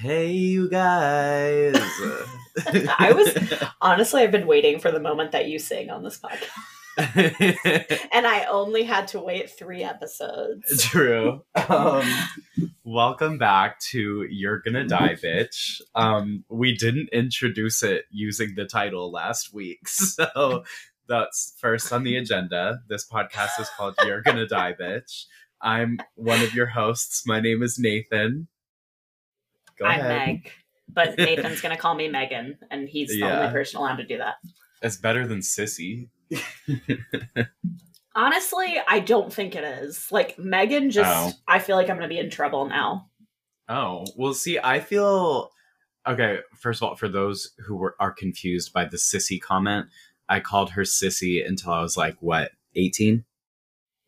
Hey, you guys. I was honestly, I've been waiting for the moment that you sing on this podcast, and I only had to wait three episodes. True. Um, welcome back to You're Gonna Die, Bitch. Um, we didn't introduce it using the title last week, so that's first on the agenda. This podcast is called You're Gonna Die, Bitch. I'm one of your hosts. My name is Nathan. Go I'm ahead. Meg, but Nathan's gonna call me Megan, and he's the yeah. only person allowed to do that. It's better than Sissy. Honestly, I don't think it is. Like Megan, just oh. I feel like I'm gonna be in trouble now. Oh well, see, I feel okay. First of all, for those who were are confused by the sissy comment, I called her sissy until I was like what eighteen.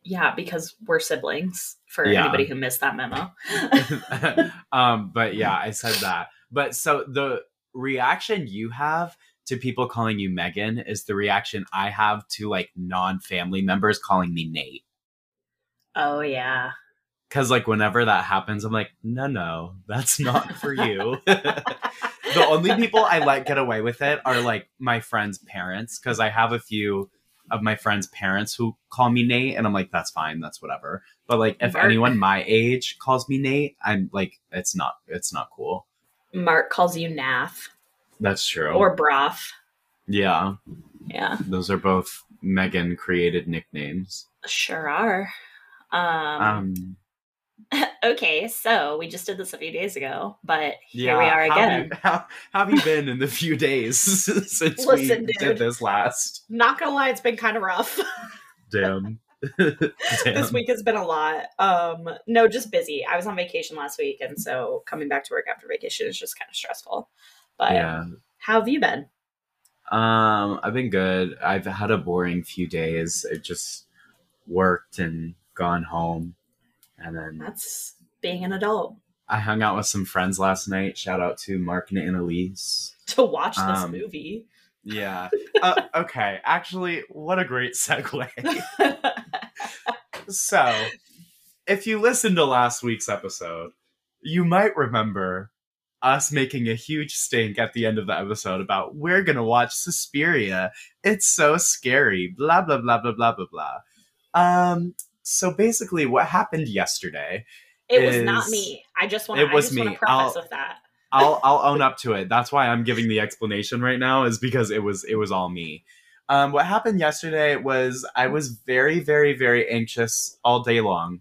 Yeah, because we're siblings. For yeah. anybody who missed that memo. um, but yeah, I said that. But so the reaction you have to people calling you Megan is the reaction I have to like non-family members calling me Nate. Oh yeah. Cause like whenever that happens, I'm like, no, no, that's not for you. the only people I let get away with it are like my friends' parents, because I have a few of my friends' parents who call me Nate, and I'm like, that's fine, that's whatever. But like, if Mark, anyone my age calls me Nate, I'm like, it's not, it's not cool. Mark calls you Nath. That's true. Or Broth. Yeah. Yeah. Those are both Megan created nicknames. Sure are. Um, um okay, so we just did this a few days ago, but here yeah, we are again. How, how, how, have you been in the few days since Listen, we dude, did this last? Not gonna lie, it's been kind of rough. Damn. Damn. This week has been a lot. Um, no, just busy. I was on vacation last week, and so coming back to work after vacation is just kind of stressful. But yeah. how have you been? Um, I've been good. I've had a boring few days. I just worked and gone home and then that's being an adult. I hung out with some friends last night. Shout out to Mark and Annalise. To watch this um, movie. Yeah. uh, okay. Actually, what a great segue. so, if you listened to last week's episode, you might remember us making a huge stink at the end of the episode about we're gonna watch Suspiria. It's so scary. Blah blah blah blah blah blah blah. Um, so basically, what happened yesterday? It is, was not me. I just want. It was just me. Preface I'll, with that. I'll I'll own up to it. That's why I'm giving the explanation right now, is because it was it was all me. Um, what happened yesterday was I was very very very anxious all day long,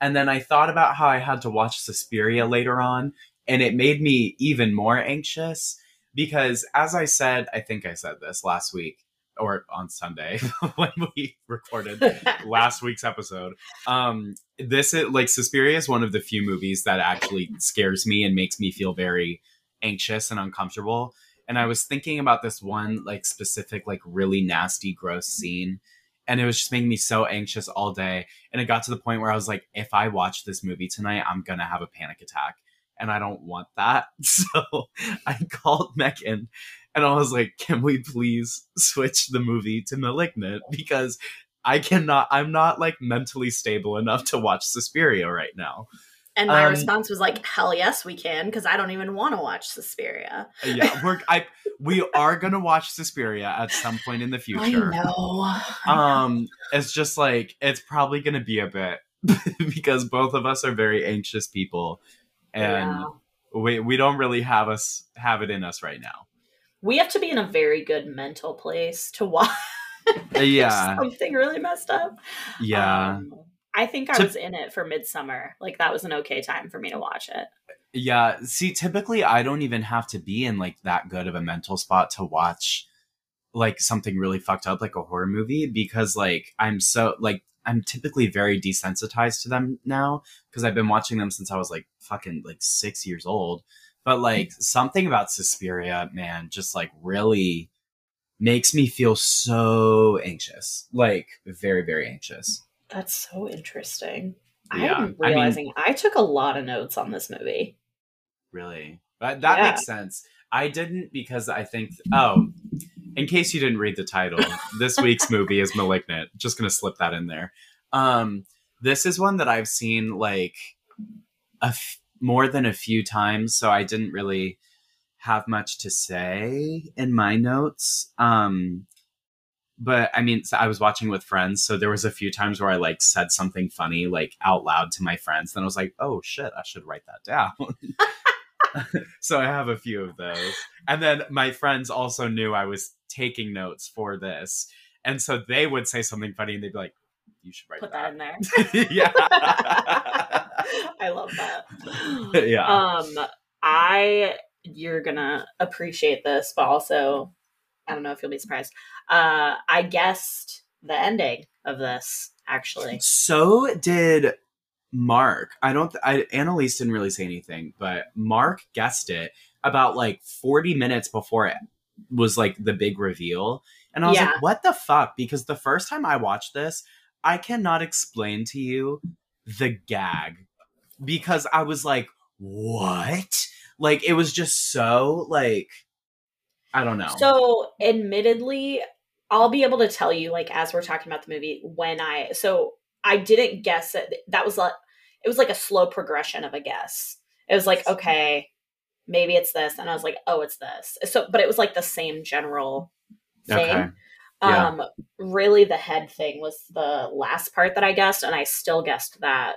and then I thought about how I had to watch Suspiria later on, and it made me even more anxious because, as I said, I think I said this last week or on Sunday when we recorded last week's episode. Um, this is like Suspiria is one of the few movies that actually scares me and makes me feel very anxious and uncomfortable. And I was thinking about this one like specific, like really nasty, gross scene. And it was just making me so anxious all day. And it got to the point where I was like, if I watch this movie tonight, I'm gonna have a panic attack. And I don't want that. So I called Megan and I was like, can we please switch the movie to Malignant? Because I cannot, I'm not like mentally stable enough to watch Suspiria right now. And my um, response was like, "Hell yes, we can," because I don't even want to watch Suspiria. yeah, we're I we are gonna watch Suspiria at some point in the future. I know. Um, it's just like it's probably gonna be a bit because both of us are very anxious people, and yeah. we we don't really have us have it in us right now we have to be in a very good mental place to watch yeah. something really messed up. Yeah. Um, i think i to- was in it for midsummer. Like that was an okay time for me to watch it. Yeah. See typically i don't even have to be in like that good of a mental spot to watch like something really fucked up like a horror movie because like i'm so like i'm typically very desensitized to them now because i've been watching them since i was like fucking like six years old but like something about Suspiria, man, just like really makes me feel so anxious. Like very, very anxious. That's so interesting. Yeah. I'm realizing I, mean, I, took a lot of notes on this movie. Really? That, that yeah. makes sense. I didn't because I think oh, in case you didn't read the title, this week's movie is Malignant. Just gonna slip that in there. Um, this is one that I've seen like a f- more than a few times, so I didn't really have much to say in my notes. Um, but I mean, so I was watching with friends, so there was a few times where I like said something funny like out loud to my friends. Then I was like, "Oh shit, I should write that down." so I have a few of those. And then my friends also knew I was taking notes for this, and so they would say something funny, and they'd be like, "You should write put that, that in there." yeah. I love that. Yeah. Um, I you're gonna appreciate this, but also I don't know if you'll be surprised. Uh, I guessed the ending of this actually. So did Mark. I don't. Th- I Annalise didn't really say anything, but Mark guessed it about like 40 minutes before it was like the big reveal, and I was Yeah. like, "What the fuck?" Because the first time I watched this, I cannot explain to you the gag because I was like, "What?" Like it was just so like I don't know. So, admittedly, I'll be able to tell you, like, as we're talking about the movie, when I so I didn't guess it. That was like it was like a slow progression of a guess. It was like, okay, maybe it's this, and I was like, oh, it's this. So, but it was like the same general thing. Okay. Yeah. Um, really, the head thing was the last part that I guessed, and I still guessed that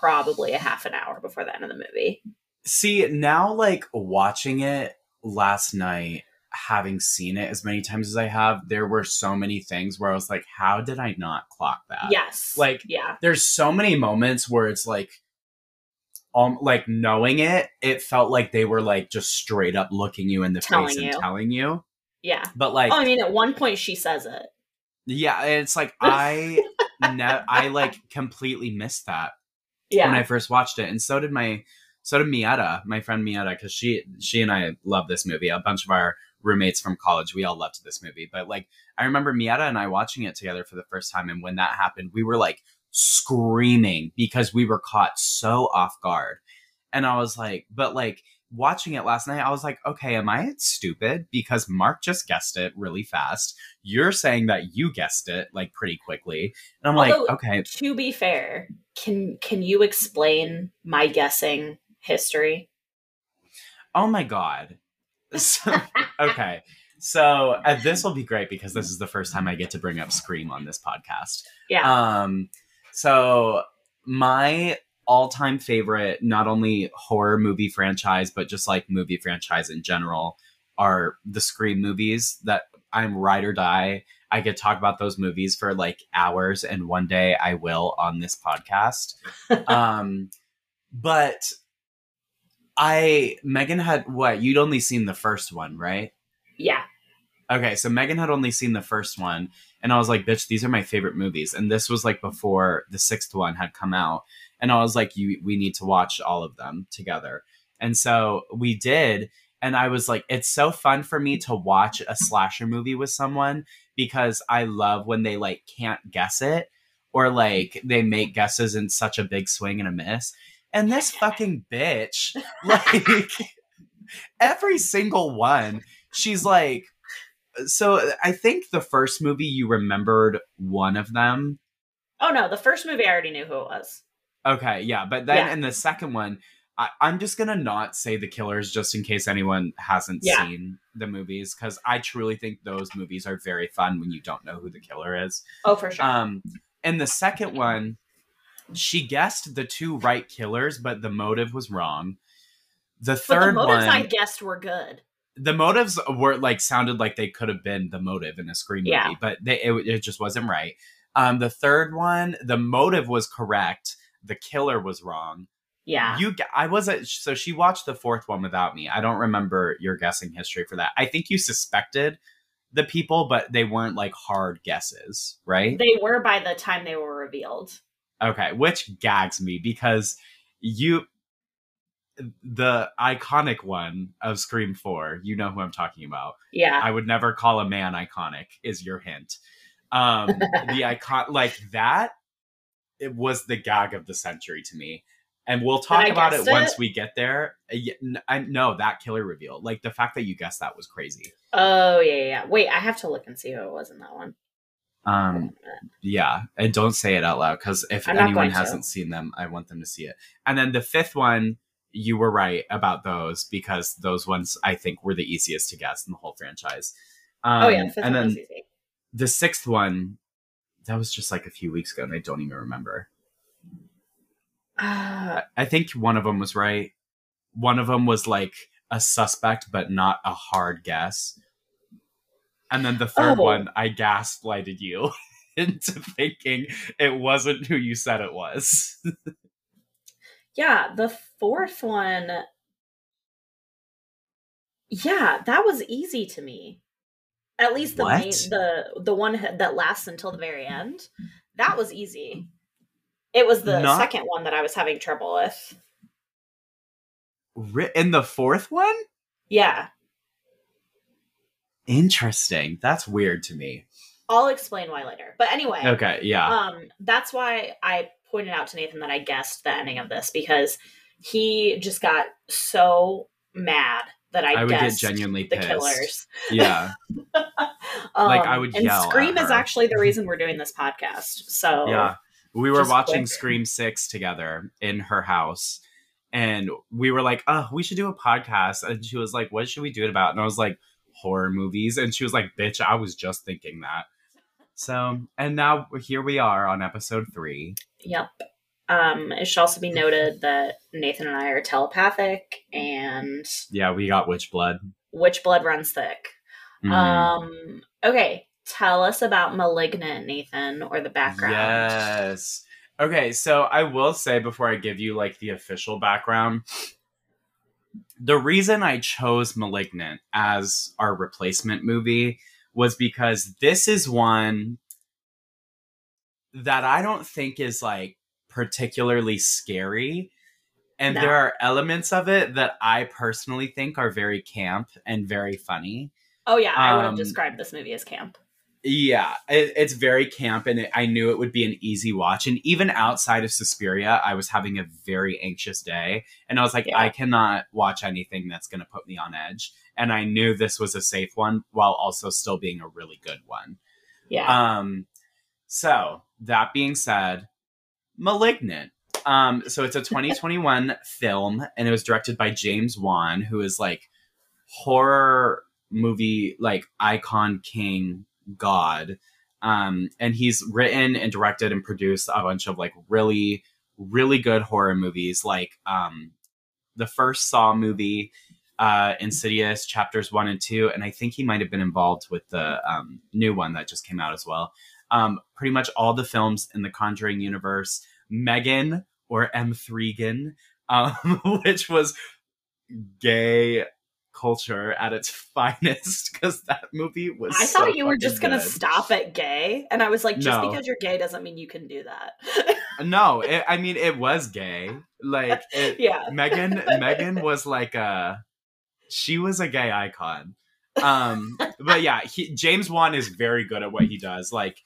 probably a half an hour before the end of the movie. See, now like watching it last night, having seen it as many times as I have, there were so many things where I was like, how did I not clock that? yes, Like, yeah, There's so many moments where it's like um like knowing it, it felt like they were like just straight up looking you in the Telling face and you. telling you. yeah. But like Oh, I mean, at one point she says it. yeah, it's like I ne- I like completely missed that. Yeah. when I first watched it, and so did my so did Mietta, my friend Mietta, because she she and I love this movie. A bunch of our roommates from college, we all loved this movie. But like I remember Mietta and I watching it together for the first time, and when that happened, we were like screaming because we were caught so off guard. And I was like, but like watching it last night, I was like, okay, am I stupid? Because Mark just guessed it really fast. You're saying that you guessed it like pretty quickly. And I'm like, okay, to be fair, can can you explain my guessing history? Oh my god. So, okay. So uh, this will be great because this is the first time I get to bring up Scream on this podcast. Yeah. Um so my all-time favorite not only horror movie franchise but just like movie franchise in general are the Scream movies that I'm ride or die. I could talk about those movies for like hours and one day I will on this podcast. um but I Megan had what? You'd only seen the first one, right? yeah. Okay, so Megan had only seen the first one, and I was like, "Bitch, these are my favorite movies." And this was like before the sixth one had come out, and I was like, "You, we need to watch all of them together." And so we did, and I was like, "It's so fun for me to watch a slasher movie with someone because I love when they like can't guess it, or like they make guesses in such a big swing and a miss." And this fucking bitch, like every single one, she's like so I think the first movie you remembered one of them. Oh no, the first movie I already knew who it was. Okay, yeah, but then Yeah. in the second one, I, I'm just gonna not say the killers just in case anyone hasn't Yeah. seen the movies because I truly think those movies are very fun when you don't know who the killer is. Oh, for sure. Um, in the second one, she guessed the two right killers, but the motive was wrong. The but the third motives one, I guessed were good. the motives were like sounded like they could have been the motive in a Scream movie, Yeah. but they, it, it just wasn't right. Um, the third one, the motive was correct, the killer was wrong. Yeah. You, I wasn't. So she watched the fourth one without me. I don't remember your guessing history for that. I think you suspected the people, but they weren't like hard guesses, right? They were by the time they were revealed. Okay, which gags me because you the iconic one of Scream 4, you know who I'm talking about. Yeah. I would never call a man iconic is your hint. Um the icon like that it was the gag of the century to me. And we'll talk about it, guessed once we get there. Uh, I know that killer reveal. Like the fact that you guessed that was crazy. oh yeah, yeah. Wait, I have to look and see who it was in that one. Um, yeah, and don't say it out loud because if I'm anyone hasn't seen them, I want them to see it. And then the fifth one, you were right about those because those ones I think were the easiest to guess in the whole franchise. Um, oh yeah, fifth and one then the sixth one, that was just like a few weeks ago, and I don't even remember. Uh, I- think one of them was right. One of them was like a suspect, but not a hard guess. And then the third Oh. one, I gaslighted you into thinking it wasn't who you said it was. yeah, the fourth one. Yeah, that was easy to me. At least the main, the the one that lasts until the very end. That was easy. It was the Not- second one that I was having trouble with. In the fourth one? Yeah, Interesting. That's weird to me. I'll explain why later. But anyway, Okay, yeah. um, that's why I pointed out to Nathan that I guessed the ending of this because he just got so mad that I, I would get genuinely the pissed. killers. yeah. um, Like, I would and yell Scream is actually the reason we're doing this podcast. So Yeah. We were Just watching quick. Scream 6 together in her house. And we were like, oh, we should do a podcast. And she was like, what should we do it about? And I was like, horror movies. And she was like, bitch, I was just thinking that. So, and now here we are on episode three. Yep. Um, it should also be noted that Nathan and I are telepathic, and Yeah, we got witch blood. witch blood runs thick. Mhm. Um, okay, tell us about Malignant, Nathan, or the background. Yes. Okay, so I will say before I give you like the official background, the reason I chose Malignant as our replacement movie was because this is one that I don't think is like particularly scary. And No. there are elements of it that I personally think are very camp and very funny. Oh yeah, I would have Um, described this movie as camp. Yeah, it, it's very camp, and it, I knew it would be an easy watch. And even outside of Suspiria, I was having a very anxious day, and I was like, Yeah. I cannot watch anything that's going to put me on edge. And I knew this was a safe one, while also still being a really good one. Yeah. Um, so that being said, *Malignant*. Um, so it's a 2021 film, and it was directed by James Wan, who is like horror movie like icon king god. Um, and he's written and directed and produced a bunch of like really, really good horror movies, like um, the first Saw movie, uh, Insidious chapters one and two, and I think he might have been involved with the um, new one that just came out as well. Um, pretty much all the films in the Conjuring universe, Megan or M3gan, um, which was gay culture at its finest because that movie was. I so thought you were just gonna stop at gay, and I was like, just No. because you're gay doesn't mean you can do that. No, it, I mean it was gay. Like it, yeah. Megan Megan was like a she was a gay icon. Um but yeah, he, James Wan is very good at what he does. Like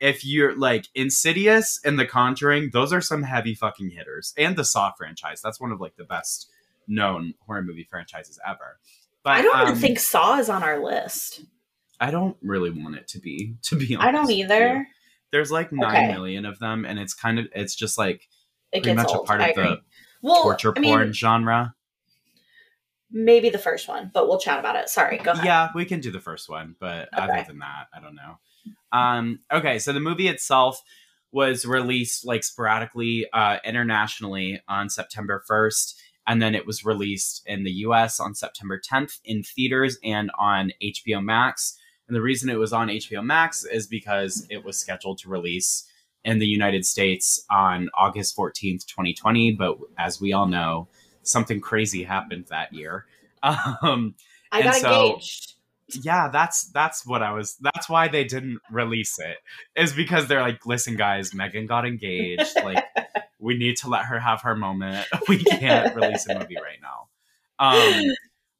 if you're like Insidious and The Conjuring, those are some heavy fucking hitters. And the Saw franchise, that's one of like the best known horror movie franchises ever. But I don't even um, think Saw is on our list. I don't really want it to be to be honest. I don't either. There's like nine Okay. million of them and it's kind of it's just like It pretty gets much old. a part I of agree. the well, torture I mean, porn genre. maybe the first one, but we'll chat about it. Sorry, go ahead. Yeah, we can do the first one, but Okay. other than that, I don't know. Um, okay, so the movie itself was released like sporadically uh, internationally on September 1st, and then it was released in the US on September 10th in theaters and on HBO Max. And the reason it was on HBO Max is because it was scheduled to release in the United States on August 14th, 2020. But as we all know, something crazy happened that year. Um, I and got so- engaged. yeah that's that's what i was that's why they didn't release it is because they're like listen guys megan got engaged like we need to let her have her moment. We can't release a movie right now. Um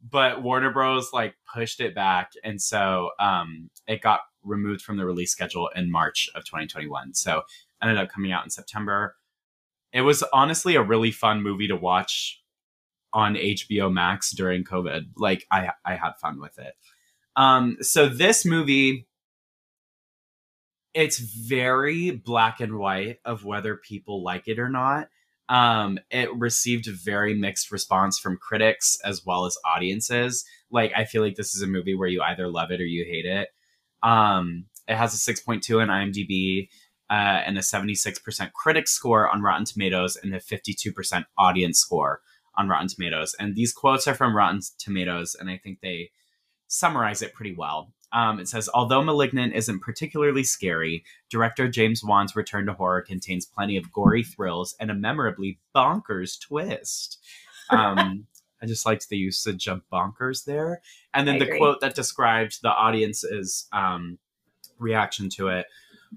but warner bros like pushed it back and so um it got removed from the release schedule in march of 2021 so ended up coming out in september. It was honestly a really fun movie to watch on hbo max during covid. Like i i had fun with it. Um, so this movie it's very black and white of whether people like it or not. Um, it received very mixed response from critics as well as audiences. Like, I feel like this is a movie where you either love it or you hate it. Um, it has a 6.2 in IMDb uh, and a 76% critic score on Rotten Tomatoes and a 52% audience score on Rotten Tomatoes. And these quotes are from Rotten Tomatoes, and I think they summarize it pretty well. Um, it says, although Malignant isn't particularly scary, director James Wan's return to horror contains plenty of gory thrills and a memorably bonkers twist. Um, I just liked the usage of bonkers there. And then I the agree. quote that described the audience's um, reaction to it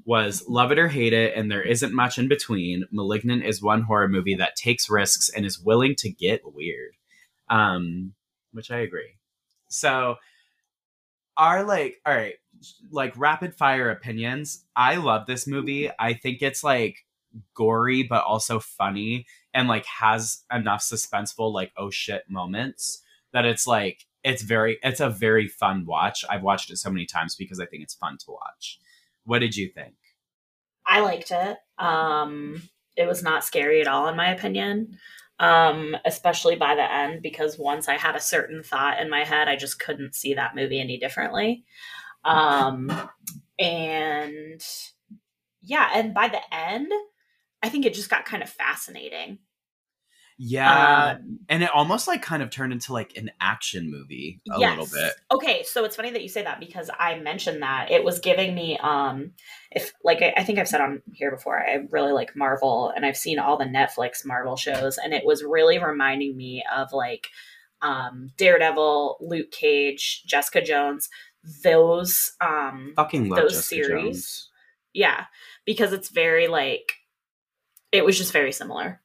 was love it or hate it, and there isn't much in between. Malignant is one horror movie that takes risks and is willing to get weird. Um, which I agree. So are like all right, like rapid fire opinions. I love this movie. I think it's like gory but also funny and like has enough suspenseful like oh shit moments that it's like it's very it's a very fun watch. I've watched it so many times because I think it's fun to watch. What did you think? I liked it. Um, it was not scary at all, in my opinion. Um, especially by the end, because once I had a certain thought in my head, I just couldn't see that movie any differently. Um, and yeah, and by the end, I think it just got kind of fascinating. Yeah, Um, and it almost like kind of turned into like an action movie a Yes. little bit. Okay, so it's funny that you say that because I mentioned that it was giving me um if like I, I think I've said on here before, I really like Marvel and I've seen all the Netflix Marvel shows and it was really reminding me of like um Daredevil, Luke Cage, Jessica Jones, those um Fucking love Those Jessica series. Jones. yeah, because it's very like it was just very similar.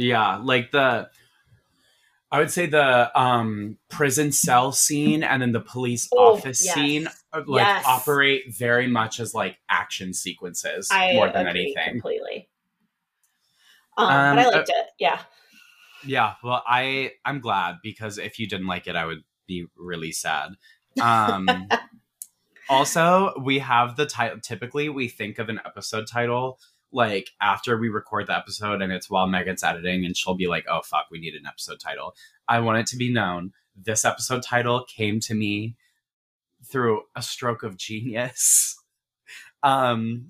Yeah, like the I would say the um prison cell scene and then the police Oh, office yes. scene uh, like Yes. operate very much as like action sequences I more than anything. completely. Um, Um, but I uh, liked it. Yeah. Yeah, well I I'm glad because if you didn't like it I would be really sad. Um also we have the title typically we think of an episode title like after we record the episode and it's while Megan's editing and she'll be like, "Oh fuck, we need an episode title." I want it to be known this episode title came to me through a stroke of genius. Um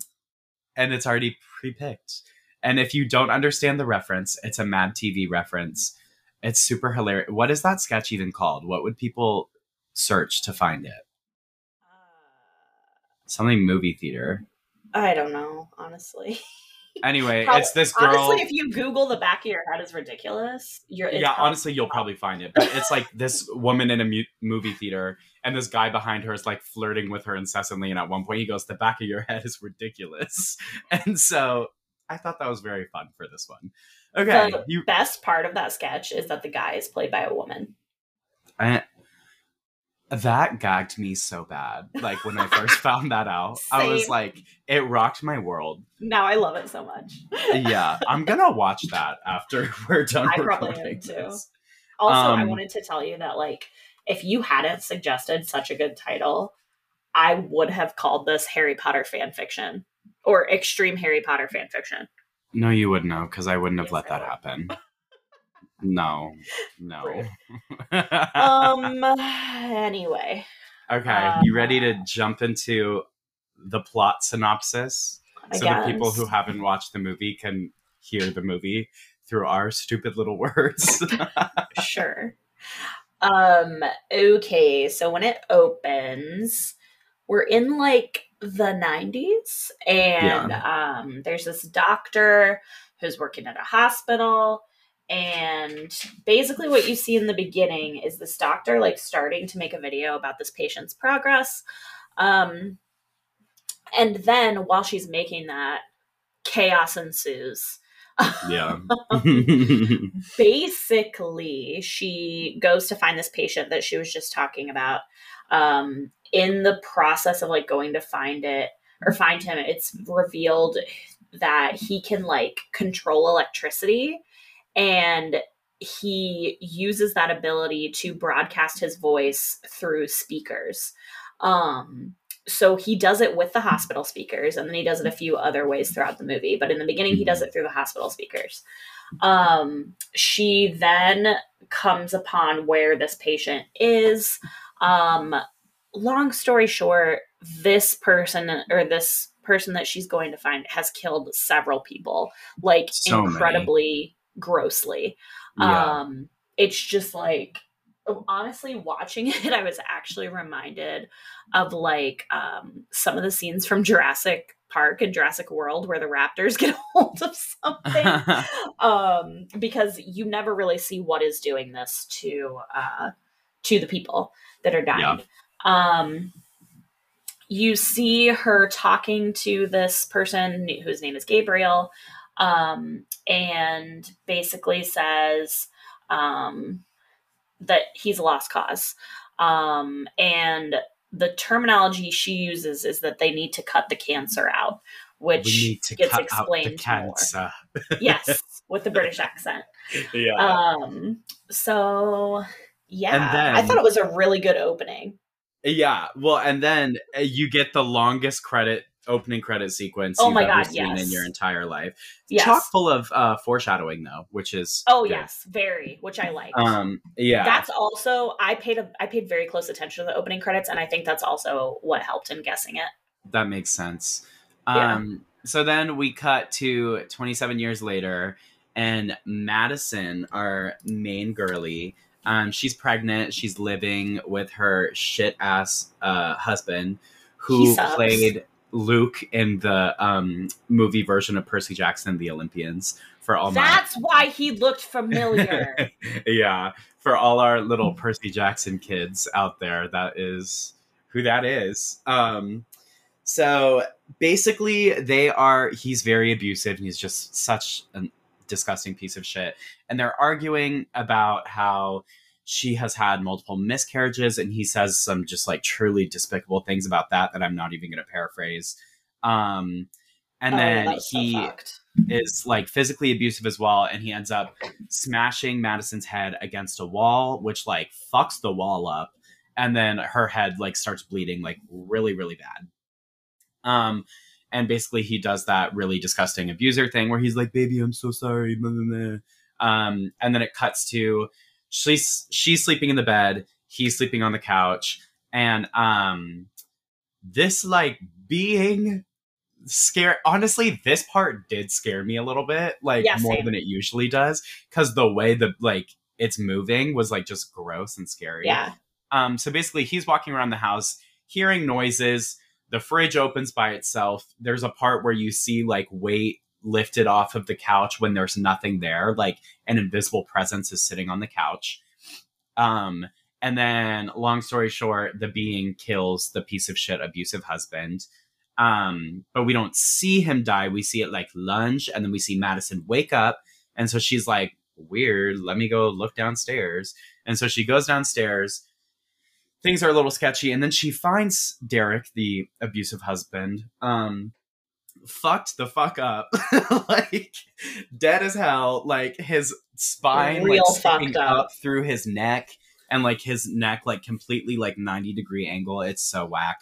and it's already pre-picked. And if you don't understand the reference, it's a Mad TV reference. It's super hilarious. What is that sketch even called? What would people search to find it? Something movie theater. I don't know, honestly. Anyway, Prob- it's this girl. Honestly, if you Google the back of your head is ridiculous, you're yeah, probably- honestly, you'll probably find it. But it's like this woman in a mu- movie theater, and this guy behind her is like flirting with her incessantly. And at one point, he goes, "The back of your head is ridiculous." And so I thought that was very fun for this one. Okay, the you. best part of that sketch is that the guy is played by a woman. I, that gagged me so bad. Like when I first found that out, I was like, it rocked my world. Now I love it so much. Yeah, I'm gonna watch that after we're done. I probably am too. this. Also, I Um, wanted to tell you that like if you hadn't suggested such a good title, I would have called this Harry Potter fan fiction or extreme Harry Potter fan fiction. No, you wouldn't know because I wouldn't have Yes, let I that would. happen. No, no. Um anyway, okay, you ready to uh, jump into the plot synopsis I so guess. the people who haven't watched the movie can hear the movie through our stupid little words? sure. Um, okay, so when it opens, we're in like the 90s, and um, there's this doctor who's working at a hospital. And basically, what you see in the beginning is this doctor like starting to make a video about this patient's progress. Um, and then while she's making that, chaos ensues. yeah. basically she goes to find this patient that she was just talking about um in the process of like going to find it or find him it's revealed that he can like control electricity and he uses that ability to broadcast his voice through speakers. Um so he does it with the hospital speakers and then he does it a few other ways throughout the movie. But in the beginning he does it through the hospital speakers. Um, she then comes upon where this patient is. Um, long story short this person or this person that she's going to find has killed several people like So incredibly grossly. Yeah. um it's just like honestly watching it i was actually reminded of like um some of the scenes from jurassic park and jurassic world where the raptors get a hold of something. Um because you never really see what is doing this to uh to the people that are dying. Um you see her talking to this person whose name is gabriel um and basically says um that he's a lost cause. Um and the terminology she uses is that they need to cut the cancer out which we need to gets cut out the explained more. yes with the british accent. Yeah. um so yeah. And then- i thought it was a really good opening. Yeah. Well, and then uh, you get the longest credit opening credit sequence Oh you've my ever God, seen in your entire life. yes Chock full of uh, foreshadowing though, which is oh good. yes very which i like. Um. Yeah. that's also i paid a i paid very close attention to the opening credits and i think that's also what helped in guessing it That makes sense. Yeah. Um, so then we cut to 27 years later, and Madison, our main girly, um, she's pregnant. She's living with her shit ass uh, husband, who played Luke in the um, movie version of Percy Jackson, The Olympians. For all my that's why he looked familiar yeah, for all our little Percy Jackson kids out there, that is who that is. Um, so basically, they are. He's very abusive, and he's just such a disgusting piece of shit. And they're arguing about how she has had multiple miscarriages, and he says some just like truly despicable things about that that I'm not even going to paraphrase. Um, and Oh, then was so he is like physically abusive as well and he ends up smashing madison's head against a wall which like fucks the wall up and then her head like starts bleeding like really really bad um and basically he does that really disgusting abuser thing where he's like baby i'm so sorry blah, blah, blah." um and then it cuts to she's she's sleeping in the bed he's sleeping on the couch and um this like being scare honestly this part did scare me a little bit like Yeah, more than it usually does because the way the like it's moving was like just gross and scary. Yeah. Um so basically he's walking around the house hearing noises the fridge opens by itself there's a part where you see like weight lifted off of the couch when there's nothing there like an invisible presence is sitting on the couch. Um and then long story short the being kills the piece of shit abusive husband. Um but we don't see him die. We see it like lunge and then we see madison wake up and so she's like weird let me go look downstairs. And so she goes downstairs. Things are a little sketchy and then she finds derek the abusive husband. Um fucked the fuck up. Like dead as hell. Like his spine Real like fucked up. up. through his neck and like his neck like completely like 90 degree angle. It's so whack.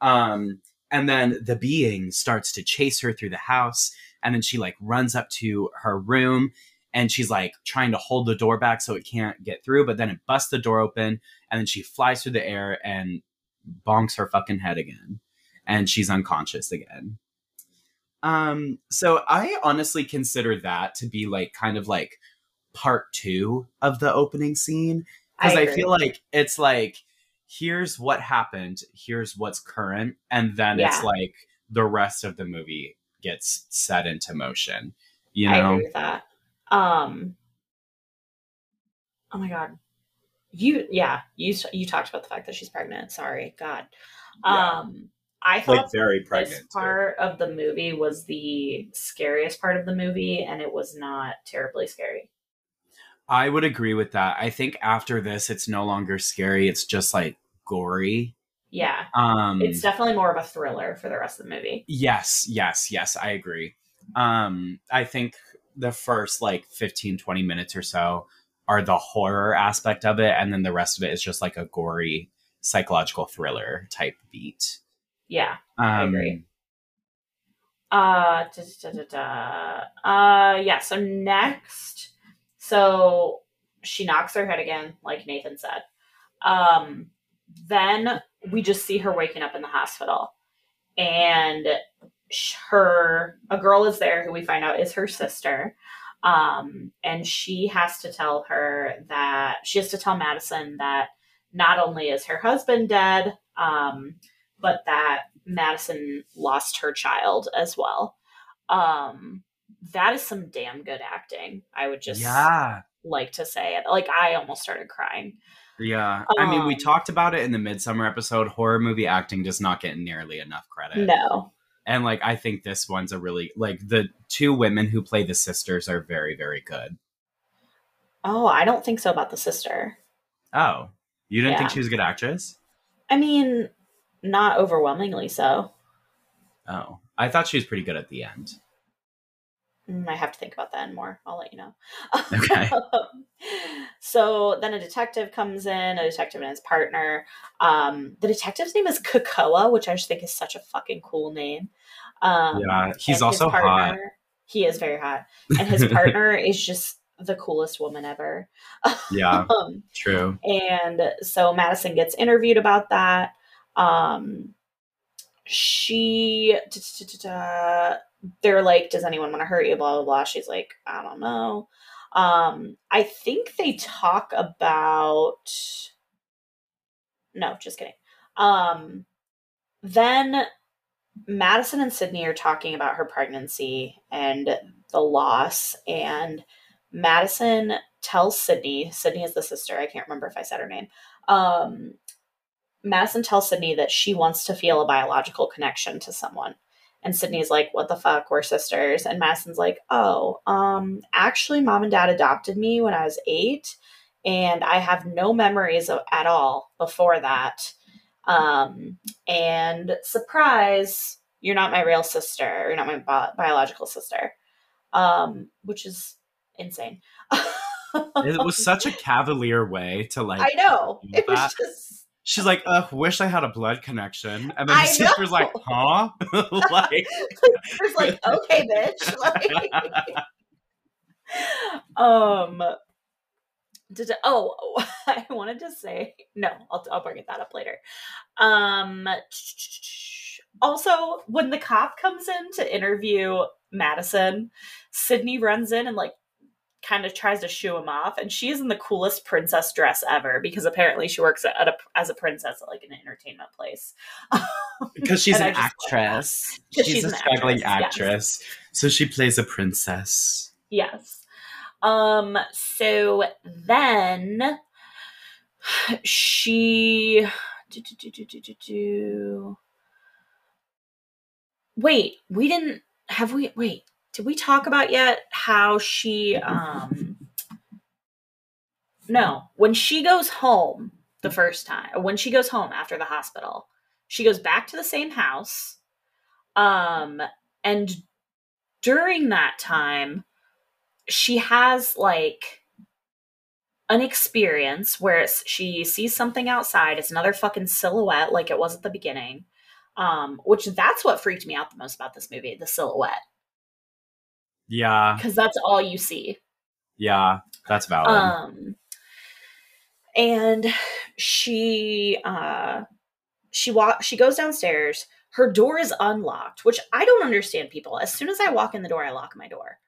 Um and then the being starts to chase her through the house and then she like runs up to her room and she's like trying to hold the door back so it can't get through but then it busts the door open and then she flies through the air and bonks her fucking head again and she's unconscious again um so i honestly consider that to be like kind of like part 2 of the opening scene because I, agree. feel like it's like here's what happened here's what's current and then it's like the rest of the movie gets set into motion you I know agree with that. Um. Oh my god, you yeah you you talked about the fact that she's pregnant. Sorry, God. Yeah. I thought like very this pregnant too. part of the movie was the scariest part of the movie, and it was not terribly scary. i would agree with that i think after this it's no longer scary it's just like gory Yeah, um it's definitely more of a thriller for the rest of the movie. Yes, yes, yes, I agree. Um, I think the first like 15, 20 minutes or so are the horror aspect of it, and then the rest of it is just like a gory psychological thriller type beat. Yeah. Um, agree. Uh, da, da, da, da. uh, yeah. So next, so she knocks her head again, like Nathan said. Um, then we just see her waking up in the hospital, and her a girl is there who we find out is her sister. Um, and she has to tell her that she has to tell Madison that not only is her husband dead, um, but that Madison lost her child as well. Um, that is some damn good acting. I would just yeah, like to say it. Like I almost started crying. yeah. I mean, we Um, talked about it in the Midsummer episode. Horror movie acting does not get nearly enough credit. No. And like, I think this one's a really like the two women who play the sisters are very, very good. Oh, I don't think so about the sister. Oh, you didn't think she was a good actress? I mean, not overwhelmingly so. Oh, I thought she was pretty good at the end. Mm, I have to think about that and more. I'll let you know. Okay. so then a detective comes in, a detective and his partner. Um, the detective's name is Kekoa, which I just think is such a fucking cool name. Um, Yeah, he's also hot. He is very hot, and his partner is just the coolest woman ever. Yeah, Um, true. and so Madison gets interviewed about that. Um, she, they're like, "Does anyone want to hurt you?" Blah blah blah. She's like, "I don't know." Um, I think they talk about. No, just kidding. Um, then Madison and Sydney are talking about her pregnancy and the loss, and Madison tells Sydney, Sydney is the sister, I can't remember if I said her name. Um, Madison tells Sydney that she wants to feel a biological connection to someone. And Sydney's like, what the fuck? We're sisters. And Madison's like, oh, um, actually, mom and dad adopted me when I was eight, and I have no memories of, at all before that. Um, and surprise, you're not my real sister. You're not my bi- biological sister. Um, which is insane. It was such a cavalier way to like. I know. It was that. just She's like, "Ugh, wish I had a blood connection," and then the sister's like, "Huh?" like, it's like, okay, bitch. Like, um did oh I wanted to say no, I'll I'll bring that up later. Um also when the cop comes in to interview Madison, Sydney runs in and like kind of tries to shoo him off and she is in the coolest princess dress ever because apparently she works at a, as a princess at like an entertainment place because she's an actress. She's, she's a struggling actress, yes. so she plays a princess. Yes. Um so then she do, do, do, do, do, do, do. Wait, we didn't have we wait, did we talk about yet how she um No, when she goes home the first time, when she goes home after the hospital, she goes back to the same house. Um and during that time she has like an experience where she sees something outside it's another fucking silhouette like it was at the beginning um which that's what freaked me out the most about this movie the silhouette Yeah, because that's all you see yeah, that's valid. um and she uh she walk she goes downstairs her door is unlocked which i don't understand people as soon as i walk in the door i lock my door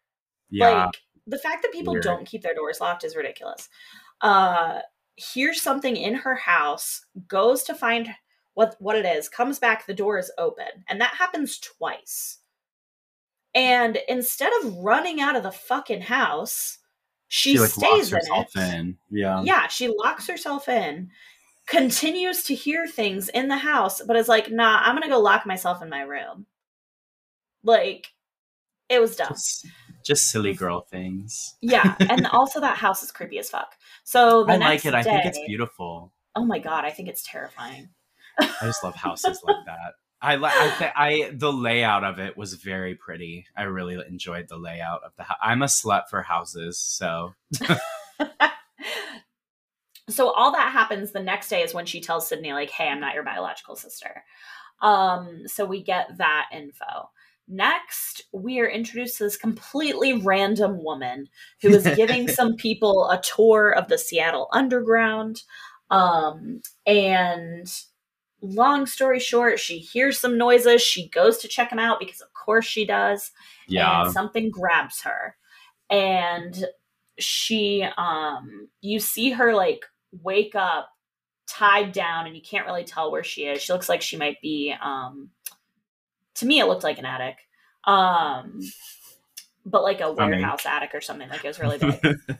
yeah, Like the fact that people Weird. don't keep their doors locked is ridiculous. Uh hears something in her house, goes to find what what it is, comes back, the door is open. And that happens twice. And instead of running out of the fucking house, she, like locks stays in it. in. Yeah, Yeah, she locks herself in, continues to hear things in the house, but is like, nah, I'm gonna go lock myself in my room. Like, it was dumb. just, just silly girl things. Yeah, and also that house is creepy as fuck. So I like it. I think it's beautiful. Oh my god, I think it's terrifying. I just love houses like that. I like. I, I the layout of it was very pretty. I really enjoyed the layout of the house. I'm a slut for houses, so so all that happens the next day is when she tells Sydney like, "Hey, I'm not your biological sister." Um, so we get that info. Next, we are introduced to this completely random woman who is giving some people a tour of the Seattle Underground. Um, and long story short, she hears some noises. She goes to check them out because, of course, she does. Yeah. And something grabs her. And she, um, you see her like wake up tied down and you can't really tell where she is. She looks like she might be, um, to me, it looked like an attic. Um, but like a warehouse attic or something. Like it was really big.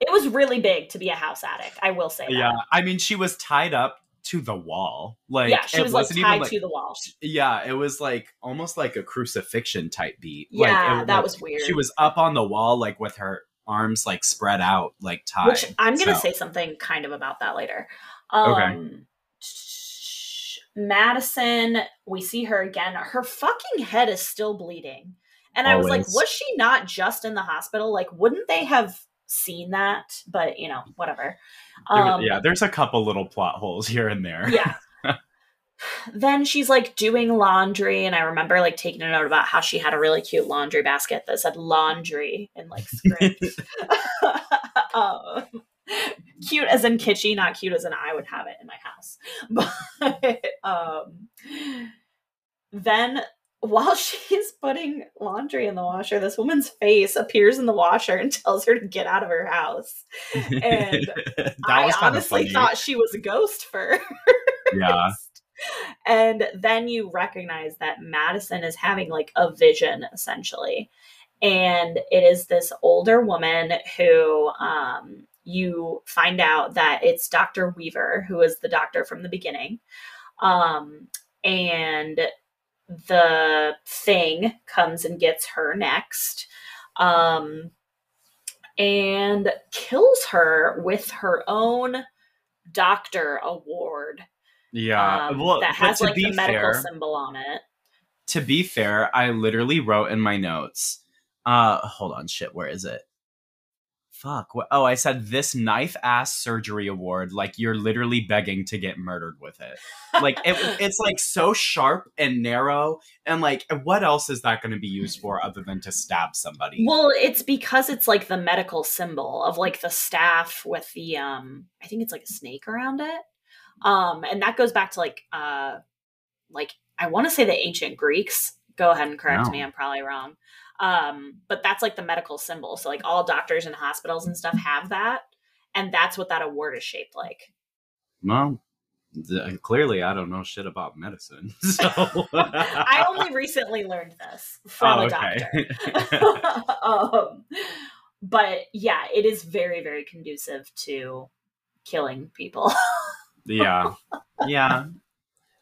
it was really big to be a house attic. I will say that. yeah. I mean, she was tied up to the wall. Like, yeah, she it was like tied even like, to the wall. yeah, it was like almost like a crucifixion type beat. Yeah, like, it, that like, was weird. She was up on the wall, like with her arms like spread out, like tied. Which I'm gonna So- say something kind of about that later. Okay. Um, Madison, we see her again. Her fucking head is still bleeding. And I was like, was she not just in the hospital? Like, wouldn't they have seen that? But, you know, whatever. Um, yeah, there's a couple little plot holes here and there. yeah. then she's like doing laundry, and I remember like taking a note about how she had a really cute laundry basket that said laundry in like script. um, cute as in kitschy, not cute as in I would have it in my house. But um, then while she's putting laundry in the washer, this woman's face appears in the washer and tells her to get out of her house. And that I honestly thought she was a ghost first. yeah, And then you recognize that Madison is having like a vision essentially. And it is this older woman who um, you find out that it's Dr. Weaver, who is the doctor from the beginning. Um, and the thing comes and gets her next um, and kills her with her own doctor award yeah. um, well, that has like the medical fair, symbol on it. to be fair, I literally wrote in my notes. Uh, hold on, shit. Where is it? Fuck. What? Oh, I said this knife ass surgery award. Like you're literally begging to get murdered with it. Like it, it's like so sharp and narrow, and like what else is that going to be used for other than to stab somebody? Well, it's because it's like the medical symbol of like the staff with the um I think it's like a snake around it. Um and that goes back to like uh like I want to say the ancient Greeks. Go ahead and correct No. me, I'm probably wrong. Um but that's like the medical symbol. So like all doctors and hospitals and stuff have that and that's what that award is shaped like. Well, th- clearly I don't know shit about medicine. So I only recently learned this from Oh, a okay. doctor. um, but yeah, it is very, very conducive to killing people. yeah, yeah.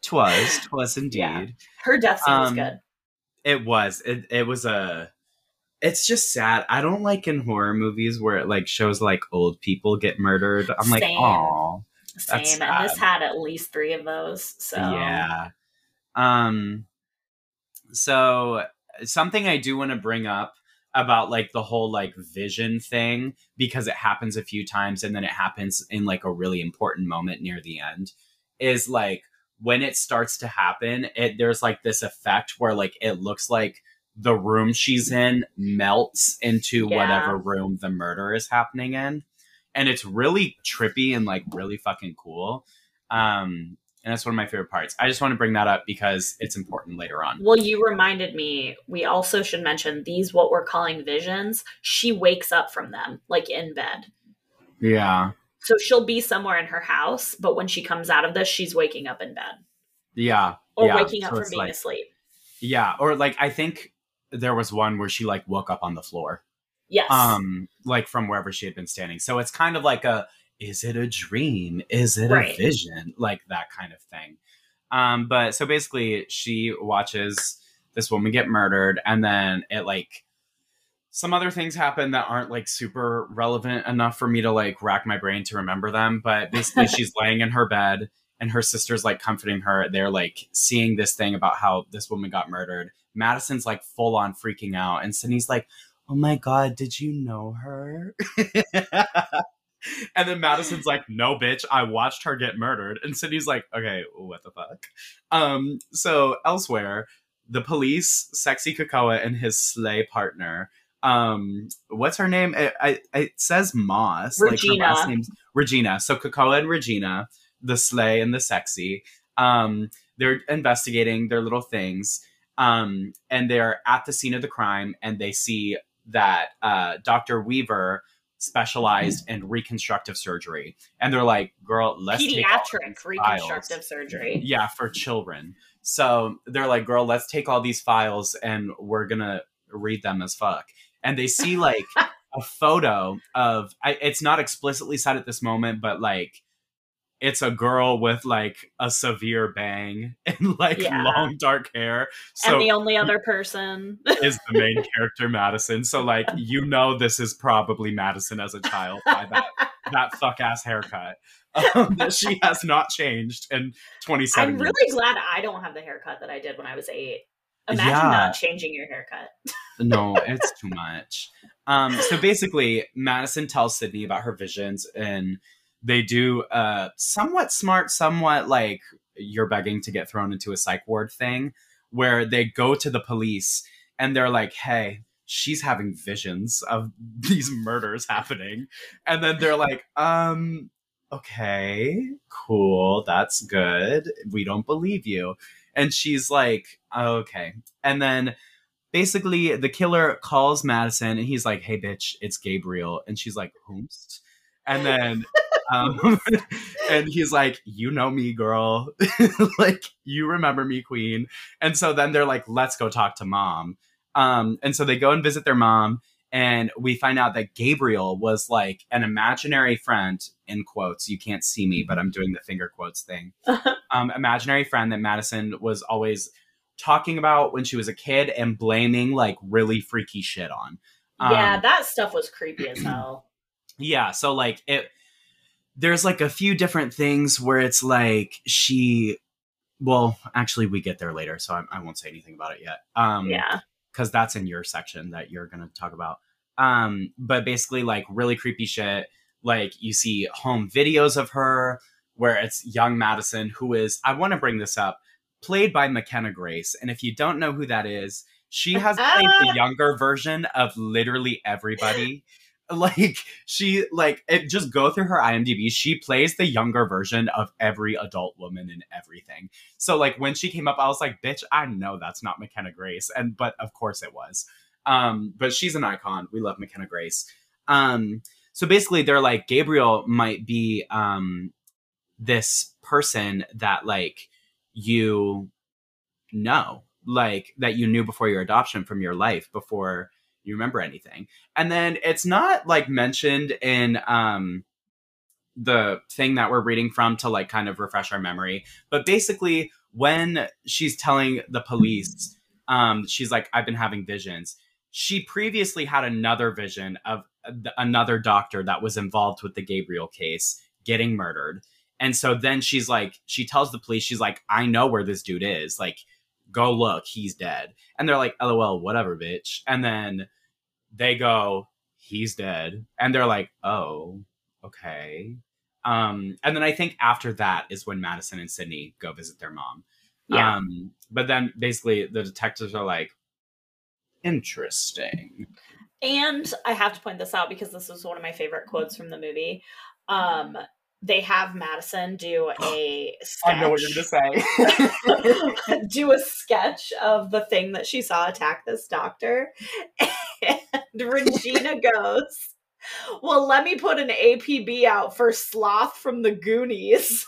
Twas, twas indeed. Yeah. Her death scene was Um, good. It was. It it was a. It's just sad. I don't like in horror movies where it like shows like old people get murdered. I'm like, Same. oh, Same, that's and this had at least three of those. So yeah. Um. So something I do want to bring up about like the whole like vision thing because it happens a few times and then it happens in like a really important moment near the end is like when it starts to happen it there's like this effect where like it looks like the room she's in melts into Yeah. whatever room the murder is happening in and it's really trippy and like really fucking cool um and that's one of my favorite parts i just want to bring that up because it's important later on Well, you reminded me. We also should mention these what we're calling visions. She wakes up from them, like in bed. yeah So she'll be somewhere in her house, but when she comes out of this, she's waking up in bed yeah or yeah. waking up So from being like- asleep. yeah or like i think there was one where she like woke up on the floor Yes. um like from wherever she had been standing so it's kind of like a is it a dream is it Right. a vision like that kind of thing um but so basically she watches this woman get murdered and then it like some other things happen that aren't like super relevant enough for me to like rack my brain to remember them but basically she's laying in her bed and her sister's like comforting her they're like seeing this thing about how this woman got murdered madison's like full on freaking out and sydney's like oh my god did you know her And then Madison's like, no, bitch, I watched her get murdered. And Sydney's like, okay, what the fuck? Um, so elsewhere, the police, Sexy Kekoa, and his sleigh partner. Um, what's her name? It, I, it says Moss. Regina. Like her last name's Regina. So Kekoa and Regina, the sleigh and the sexy. Um, they're investigating their little things. Um, and they're at the scene of the crime, and they see that uh, Dr. Weaver specialized in reconstructive surgery, and they're like, "Girl, let's Pediatric reconstructive files." surgery. Yeah, for children. So they're like, "Girl, let's take all these files and we're gonna read them as fuck." And they see like a photo of. I, it's not explicitly said at this moment, but like. It's a girl with like a severe bang and like Yeah. long dark hair. So and the only other person. is the main character Madison. So like you know this is probably Madison as a child by that that fuck ass haircut. Um, that she has not changed in 27 I'm years. really glad I don't have the haircut that I did when I was eight. Imagine Yeah. not changing your haircut. No, it's too much. Um, so basically, Madison tells Sydney about her visions, and they do a somewhat smart, somewhat like you're begging to get thrown into a psych ward thing, where they go to the police and they're like, "Hey." She's having visions of these murders happening. And then they're like, um, okay, cool, that's good. We don't believe you. And she's like, okay. And then basically the killer calls Madison and he's like, "Hey, bitch, it's Gabriel," and she's like, "Whomst?" And then, um, and he's like, "You know me, girl. like you remember me, Queen." And so then they're like, "Let's go talk to mom." Um, and so they go and visit their mom, and we find out that Gabriel was like an imaginary friend in quotes. You can't see me, but I'm doing the finger quotes thing. um, imaginary friend that Madison was always talking about when she was a kid and blaming like really freaky shit on. Um, yeah, that stuff was creepy as hell. yeah. So like it, there's like a few different things where it's like she, well, actually we get there later, so I, I won't say anything about it yet. Um, yeah. Because that's in your section that you're going to talk about. Um, but basically, like really creepy shit. Like you see home videos of her where it's young Madison, who is, I want to bring this up, played by McKenna Grace. And if you don't know who that is, she has played the younger version of literally everybody. Like she like it just go through her IMDb. She plays the younger version of every adult woman in everything. So like when she came up, I was like, bitch, I know that's not McKenna Grace. And but of course it was. Um, but she's an icon. We love McKenna Grace. Um, so basically they're like, Gabriel might be um this person that like you know, like that you knew before your adoption from your life, before you remember anything. And then it's not like mentioned in um the thing that we're reading from to like kind of refresh our memory. But basically, when she's telling the police, um, she's like, I've been having visions. She previously had another vision of th- another doctor that was involved with the Gabriel case getting murdered. And so then she's like, she tells the police, she's like, I know where this dude is. Like, go look, he's dead. And they're like, LOL, whatever, bitch. And then they go, he's dead. And they're like, oh, okay. Um, and then I think after that is when Madison and Sydney go visit their mom. Yeah. Um, but then basically the detectives are like, interesting. And I have to point this out because this is one of my favorite quotes from the movie. Um, they have Madison do a sketch. I know what you're gonna say. do a sketch of the thing that she saw attack this doctor. And Regina goes, Well, let me put an APB out for Sloth from the Goonies.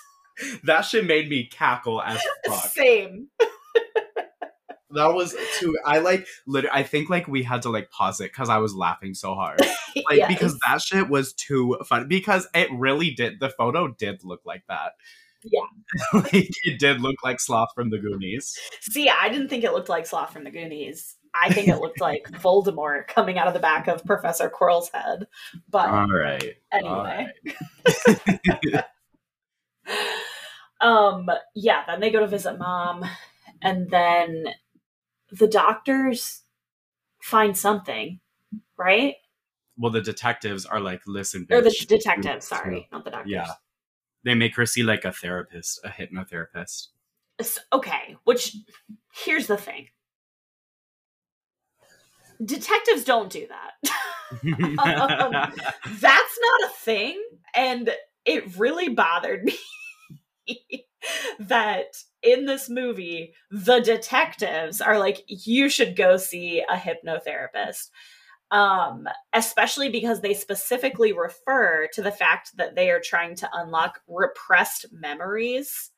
that shit made me cackle as fuck. Same. That was too. I like. Lit- I think like we had to like pause it because I was laughing so hard. Like Yes. because that shit was too fun. Because it really did. The photo did look like that. Yeah. like it did look like Sloth from the Goonies. See, I didn't think it looked like Sloth from the Goonies. I think it looked like Voldemort coming out of the back of Professor Quirrell's head. But All right. anyway. right. um yeah then they go to visit mom and then the doctors find something right well, the detectives are like, listen, or the bitch, detective. Sorry, not the doctors. Yeah. They make her see like a therapist, a hypnotherapist. Okay, which here's the thing. Detectives don't do that. Um, That's not a thing. And it really bothered me that in this movie, the detectives are like, you should go see a hypnotherapist. Um, especially because they specifically refer to the fact that they are trying to unlock repressed memories.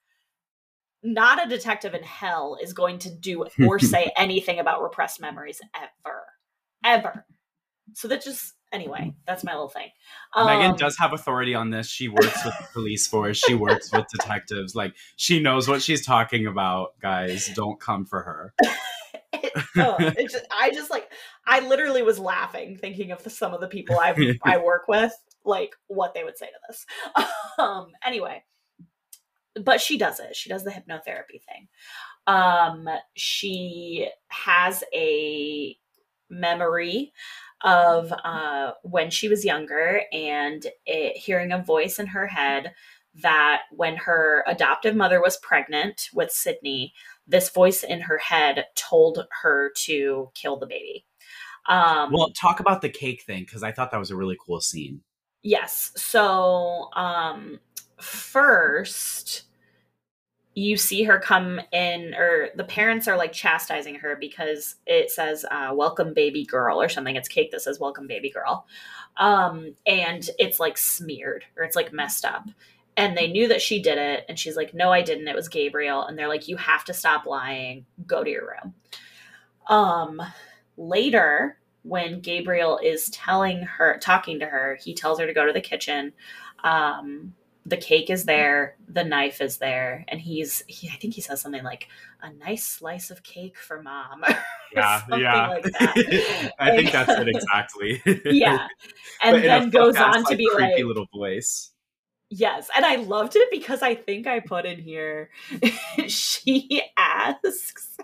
Not a detective in hell is going to do or say anything about repressed memories ever. Ever. So that just anyway, that's my little thing. Megan Um, does have authority on this. She works with the police force. She works with detectives. Like she knows what she's talking about. Guys, don't come for her. it, oh, just, I just like I literally was laughing thinking of the, some of the people I I work with, like what they would say to this. Um, anyway, but she does it. She does the hypnotherapy thing. Um, she has a memory of uh, when she was younger and it, hearing a voice in her head that when her adoptive mother was pregnant with Sydney, this voice in her head told her to kill the baby. Um, Well, talk about the cake thing because I thought that was a really cool scene. Yes. So, um, first, you see her come in, or the parents are like chastising her because it says uh, "Welcome, baby girl" or something. It's cake that says "Welcome, baby girl," um, and it's like smeared or it's like messed up. And they knew that she did it, and she's like, "No, I didn't. It was Gabriel." And they're like, "You have to stop lying. Go to your room." Um, later, when Gabriel is telling her, talking to her, he tells her to go to the kitchen. Um, the cake is there, the knife is there, and he's, he, I think he says something like, a nice slice of cake for mom. Yeah, yeah. like. I think that's it exactly. yeah. And But then goes on to like, be creepy like, little voice. Yes, and I loved it because I think I put in here. she asks,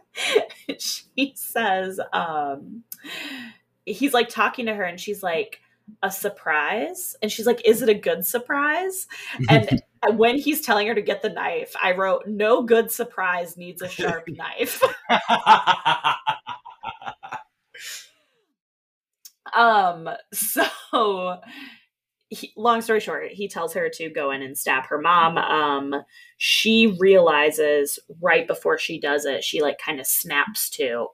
she says, um, he's like talking to her, and she's like, a surprise, and she's like, is it a good surprise? And when he's telling her to get the knife, I wrote, no good surprise needs a sharp knife. Um, so he, long story short, he tells her to go in and stab her mom. Um, she realizes right before she does it, she like kind of snaps to,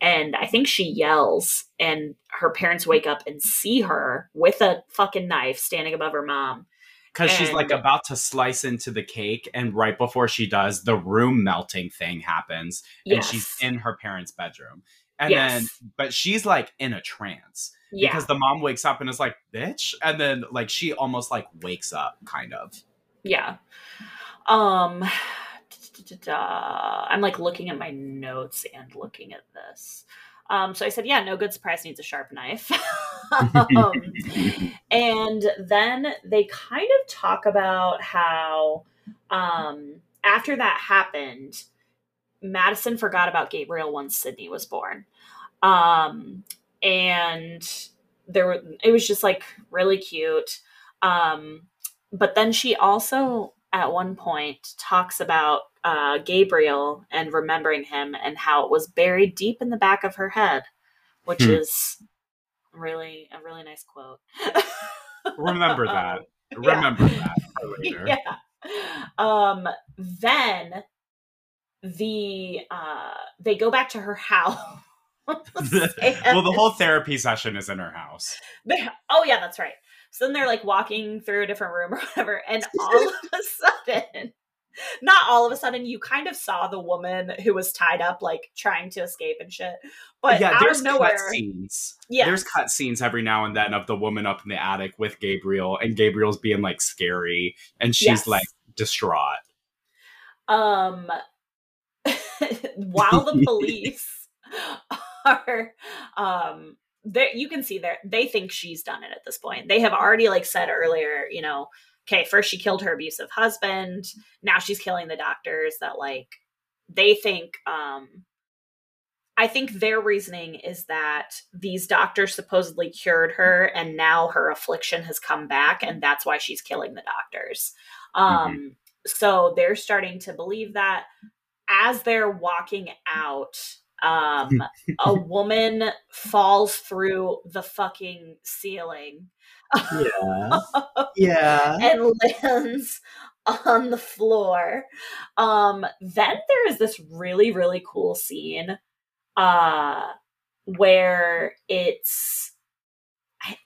and I think she yells, and her parents wake up and see her with a fucking knife standing above her mom. Because she's like about to slice into the cake, and right before she does, the room melting thing happens, and Yes. she's in her parents' bedroom. And Yes. then, but she's like in a trance yeah. because the mom wakes up and is like, bitch. And then, like, she almost like wakes up, kind of. Yeah. Um I'm like looking at my notes and looking at this. Um, so I said, yeah, no good surprise needs a sharp knife. um, and then they kind of talk about how um, after that happened, Madison forgot about Gabriel once Sydney was born. Um, and there were, it was just like really cute. Um, but then she also at one point talks about uh, Gabriel and remembering him and how it was buried deep in the back of her head, which Hmm. is really a really nice quote. Remember that. Yeah. Remember that for later. yeah. Um. Then the uh they go back to her house. well, the whole therapy session is in her house. They- oh yeah, that's right. So then they're like walking through a different room or whatever, and all of a sudden, not all of a sudden, you kind of saw the woman who was tied up, like trying to escape and shit. But yeah, out there's of cut scenes. Yes. There's cut scenes every now and then of the woman up in the attic with Gabriel, and Gabriel's being like scary, and she's Yes. like distraught. um, while the police are um they you can see there they think she's done it at this point they have already like said earlier you know okay first she killed her abusive husband now she's killing the doctors that like they think um I think their reasoning is that these doctors supposedly cured her and now her affliction has come back and that's why she's killing the doctors. Um, mm-hmm. So they're starting to believe that as they're walking out, um, a woman falls through the fucking ceiling. Yeah. yeah. and lands on the floor. Um, then there is this really, really cool scene uh where it's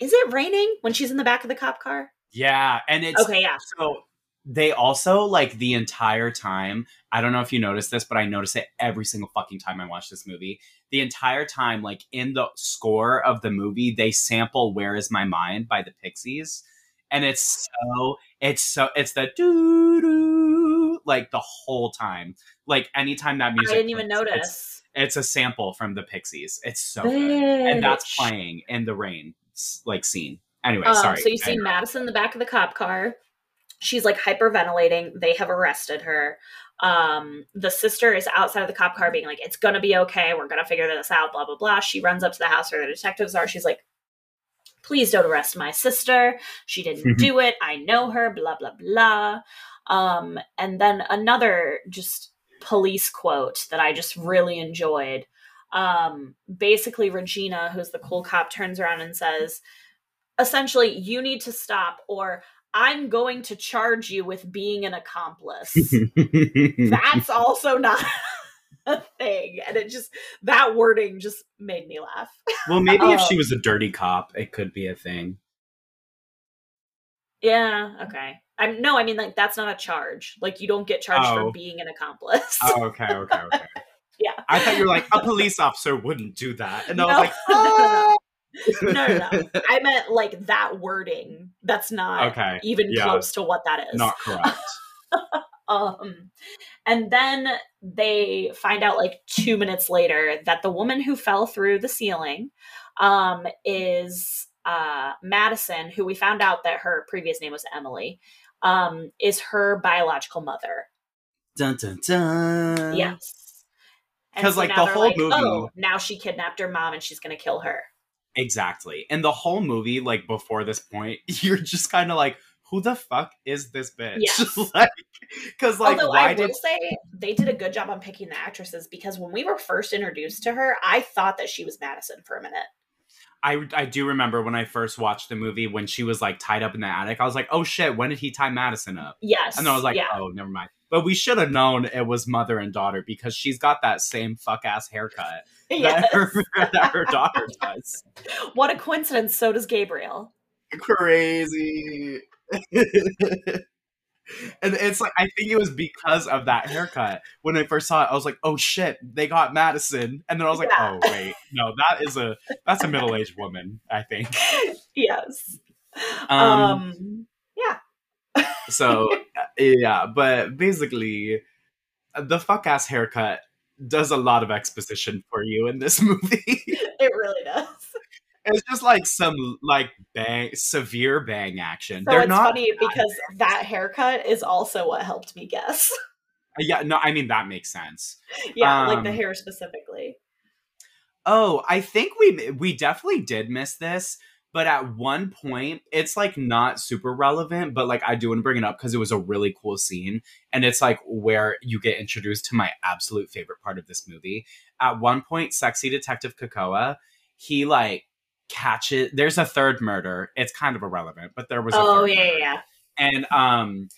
is it raining when she's in the back of the cop car? Yeah, and it's okay. Yeah. So they also like the entire time. I don't know if you noticed this, but I notice it every single fucking time I watch this movie. The entire time, like in the score of the movie, they sample "Where Is My Mind" by the Pixies, and it's so it's so it's the doo doo like the whole time. Like anytime that music, I didn't even notice. It's, it's, a sample from the Pixies. It's so Bitch. good, and that's playing in the rain like scene. Anyway, um, sorry. So you see Madison in the back of the cop car. She's like hyperventilating. They have arrested her. Um, the sister is outside of the cop car being like, it's gonna be okay. We're gonna figure this out, blah, blah, blah. She runs up to the house where the detectives are. She's like, please don't arrest my sister. She didn't mm-hmm. do it. I know her, blah, blah, blah. Um, and then another just police quote that I just really enjoyed. Um, basically, Regina, who's the cool cop, turns around and says, essentially, you need to stop, or I'm going to charge you with being an accomplice. That's also not a thing. And it just, that wording just made me laugh. Well, maybe if she um, was a dirty cop, it could be a thing. Yeah, okay. I'm no, I mean like that's not a charge. Like you don't get charged oh. for being an accomplice. oh, okay, okay, okay. yeah. I thought you were like a police officer wouldn't do that, and no. I was like, ah! No, no, no. I meant like that wording. That's not okay. even yeah. close to what that is. Not correct. um, and then they find out like two minutes later that the woman who fell through the ceiling um, is uh, Madison, who we found out that her previous name was Emily, um, is her biological mother. Dun dun dun. Yes. Because so like the whole like, movie, oh, now she kidnapped her mom and she's gonna kill her. Exactly. And the whole movie, like before this point, you're just kind of like, who the fuck is this bitch? Yes. like, because like, Although why I did will say they did a good job on picking the actresses because when we were first introduced to her, I thought that she was Madison for a minute. I, I do remember when I first watched the movie when she was like tied up in the attic. I was like, oh shit, when did he tie Madison up? Yes. And I was like, yeah. oh, never mind. But we should have known it was mother and daughter because she's got that same fuck ass haircut yes. that, her, that her daughter does. What a coincidence. So does Gabriel. Crazy. And it's like I think it was because of that haircut. When I first saw it, I was like, "Oh shit, they got Madison," and then I was like, yeah. "Oh wait, no, that is a that's a middle aged woman." I think. Yes. Um. um yeah. so yeah, but basically, the fuck ass haircut does a lot of exposition for you in this movie. it really does. It's just like some like bang severe bang action. So They're it's not funny because that haircut is also what helped me guess. Yeah, no, I mean that makes sense. Yeah, um, like the um, hair specifically. Oh, I think we we definitely did miss this, but at one point it's like not super relevant, but like I do want to bring it up because it was a really cool scene, and it's like where you get introduced to my absolute favorite part of this movie. At one point, sexy detective Kekoa, he like catch it. There's a third murder. It's kind of irrelevant, but there was. oh yeah, murder. yeah. And um,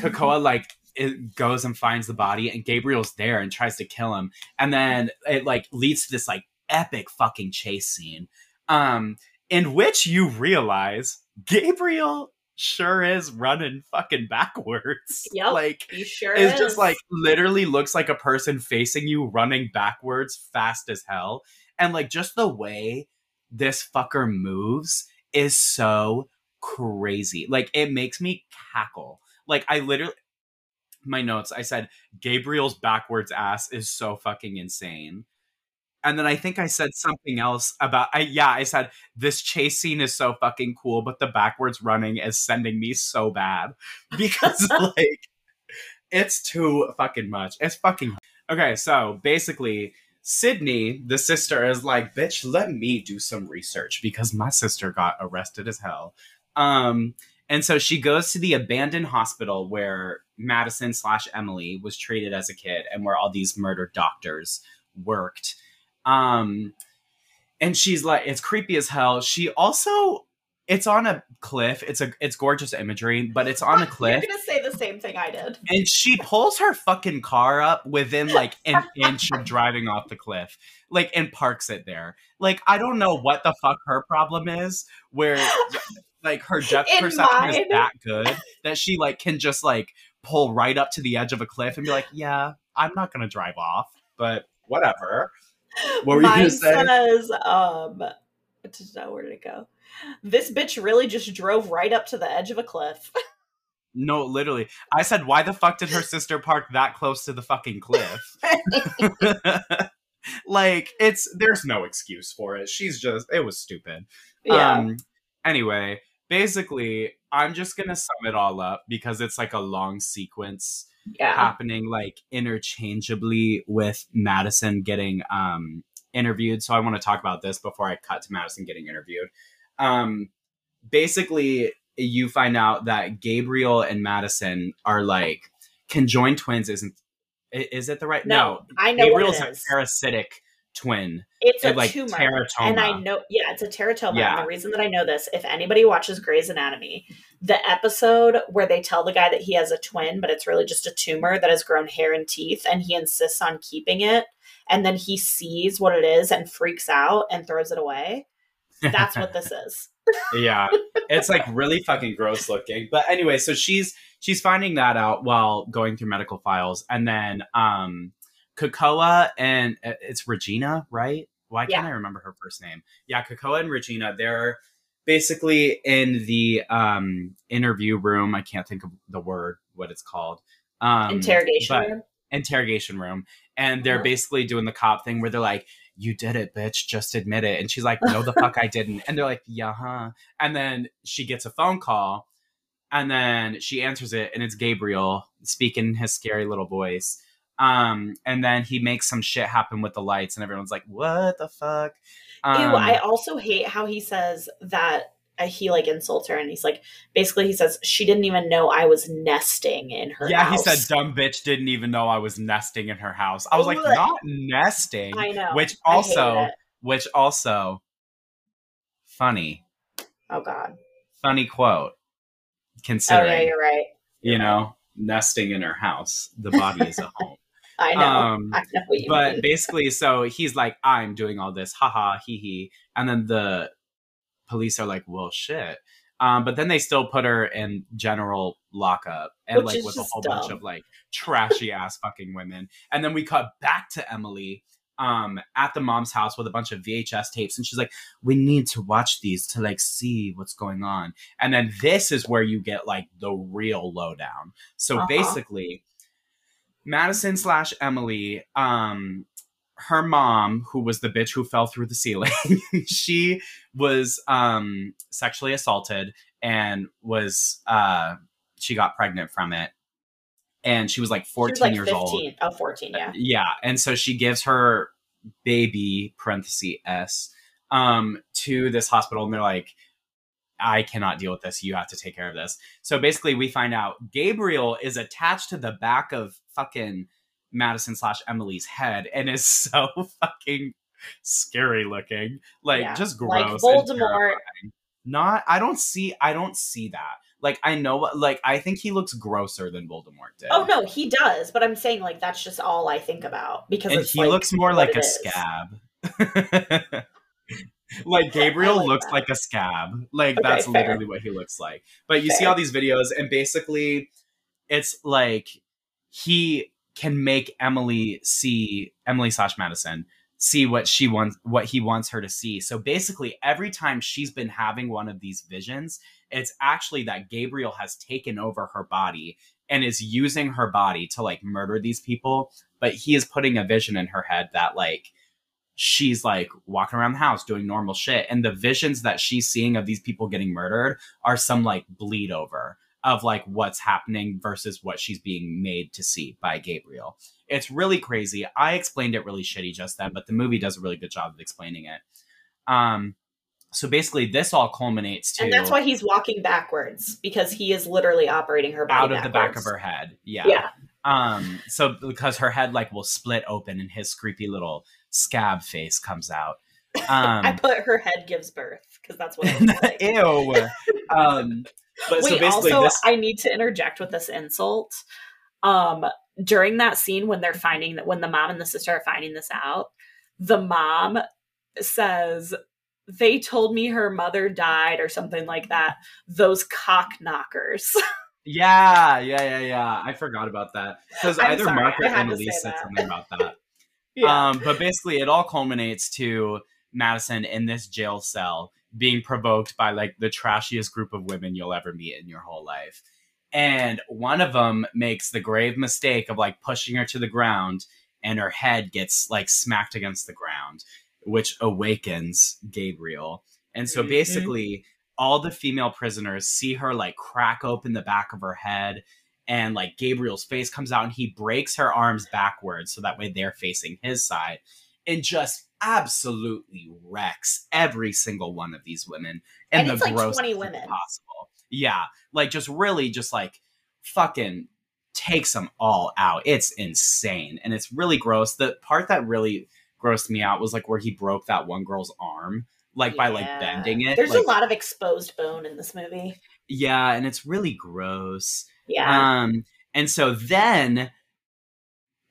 Kekoa like it goes and finds the body, and Gabriel's there and tries to kill him, and then it like leads to this like epic fucking chase scene, um, in which you realize Gabriel sure is running fucking backwards. Yep, like he sure is. just like literally looks like a person facing you running backwards fast as hell. And like just the way this fucker moves is so crazy. Like it makes me cackle. Like I literally my notes I said Gabriel's backwards ass is so fucking insane. And then I think I said something else about I yeah, I said this chase scene is so fucking cool, but the backwards running is sending me so bad because like it's too fucking much. It's fucking Okay, so basically Sydney, the sister, is like, bitch, let me do some research because my sister got arrested as hell. Um, and so she goes to the abandoned hospital where Madison slash Emily was treated as a kid and where all these murdered doctors worked. Um, and she's like, it's creepy as hell. She also, it's on a cliff. It's a, it's gorgeous imagery, but it's on a cliff. You're gonna say the same thing I did. And she pulls her fucking car up within like an inch of driving off the cliff, like, and parks it there. Like, I don't know what the fuck her problem is, where like her depth In perception is that good that she like can just like pull right up to the edge of a cliff and be like, yeah, I'm not gonna drive off, but whatever. What were you Mine gonna say? says, um, where did it go? This bitch really just drove right up to the edge of a cliff. No, literally. I said, why the fuck did her sister park that close to the fucking cliff? like, it's there's no excuse for it. She's just it was stupid. yeah. Um anyway, basically, I'm just gonna sum it all up because it's like a long sequence yeah. happening like interchangeably with Madison getting um interviewed. So I want to talk about this before I cut to Madison getting interviewed. Um basically you find out that Gabriel and Madison are like conjoined twins isn't is it the right No, I know Gabriel's a it is. parasitic twin. It's a like tumor. teratoma. And I know, yeah, it's a teratoma. Yeah. And the reason that I know this, if anybody watches Grey's Anatomy, the episode where they tell the guy that he has a twin, but it's really just a tumor that has grown hair and teeth, and he insists on keeping it, and then he sees what it is and freaks out and throws it away. That's what this is. yeah it's like really fucking gross looking but anyway so she's she's finding that out while going through medical files and then um Kekoa and uh, it's Regina right why can't Yeah. I remember her first name yeah Kekoa and Regina they're basically in the um interview room I can't think of the word what it's called um Interrogation room. interrogation room and they're Uh-huh. basically doing the cop thing where they're like you did it bitch. Just admit it. And she's like no the fuck i didn't. And they're like yeah huh and then she gets a phone call and then she answers it and it's gabriel speaking his scary little voice. Um and then he makes some shit happen with the lights and everyone's like what the fuck? Um, Ew, I also hate how he says that he like insults her and he's like basically he says she didn't even know I was nesting in her yeah, house. he said, "Dumb bitch didn't even know I was nesting in her house." I was like, Ugh. "Not nesting," I know. which also which also funny Oh god. funny quote Oh considering yeah, you're right. you know nesting in her house the body is a home I know. Um, I know what you but mean. basically so he's like i'm doing all this haha hee hee and then the police are like well shit. Um, but then they still put her in general lockup and Which like with a whole bunch of like trashy ass fucking women. And then we cut back to emily um at the mom's house with a bunch of vhs tapes and she's like we need to watch these to like see what's going on. And then this is where you get like the real lowdown. So Uh-huh. basically madison slash emily um her mom who was the bitch who fell through the ceiling she was um sexually assaulted and was uh she got pregnant from it. And she was like She 14 was like years 15. old Oh, 14, yeah. yeah. And so she gives her baby parenthesis s um to this hospital and they're like i cannot deal with this. You have to take care of this. So basically we find out gabriel is attached to the back of fucking madison slash emily's head and is so fucking scary looking like Yeah. just gross and Voldemort. not i don't see i don't see that like i know what like i think he looks grosser than voldemort did Oh no, he does, but I'm saying like that's just all I think about because he like, looks more like a is. scab. like Gabriel like looks that. like a scab. Like Okay, that's fair. literally what he looks like. But you see all these videos, and basically, it's like he can make Emily see Emily slash Madison see what she wants, what he wants her to see. So basically, every time she's been having one of these visions, it's actually that Gabriel has taken over her body and is using her body to like murder these people. But he is putting a vision in her head that like she's like walking around the house doing normal shit. And the visions that she's seeing of these people getting murdered are some like bleed over of like what's happening versus what she's being made to see by Gabriel. It's really crazy. I explained it really shitty just then, but the movie does a really good job of explaining it. Um, so basically, this all culminates to and that's why he's walking backwards because he is literally operating her body out of backwards. the back of her head. Yeah. Yeah. Um. So because her head like will split open and his creepy little scab face comes out. Um, I put her head gives birth because that's what it looks like. Ew. Um, but so Wait, basically, also, this I need to interject with this insult. Um, during that scene when they're finding that when the mom and the sister are finding this out, the mom says, They told me her mother died or something like that. Those cock knockers. Yeah, yeah, yeah, yeah. I forgot about that because either sorry, Mark or I Annalise said something about that. Um, but basically, it all culminates to Madison in this jail cell being provoked by like the trashiest group of women you'll ever meet in your whole life. And one of them makes the grave mistake of like pushing her to the ground, and her head gets like smacked against the ground, which awakens Gabriel. And so Mhm. basically, all the female prisoners see her like crack open the back of her head and like Gabriel's face comes out and he breaks her arms backwards so that way they're facing his side and just absolutely wrecks every single one of these women in And the it's, like, grossest 20 women. possible. Yeah, like just really just like fucking takes them all out. It's insane and it's really gross. The part that really grossed me out was like where he broke that one girl's arm like by like bending it. There's like, a lot of exposed bone in this movie. yeah, and it's really gross. Yeah. Um, and so then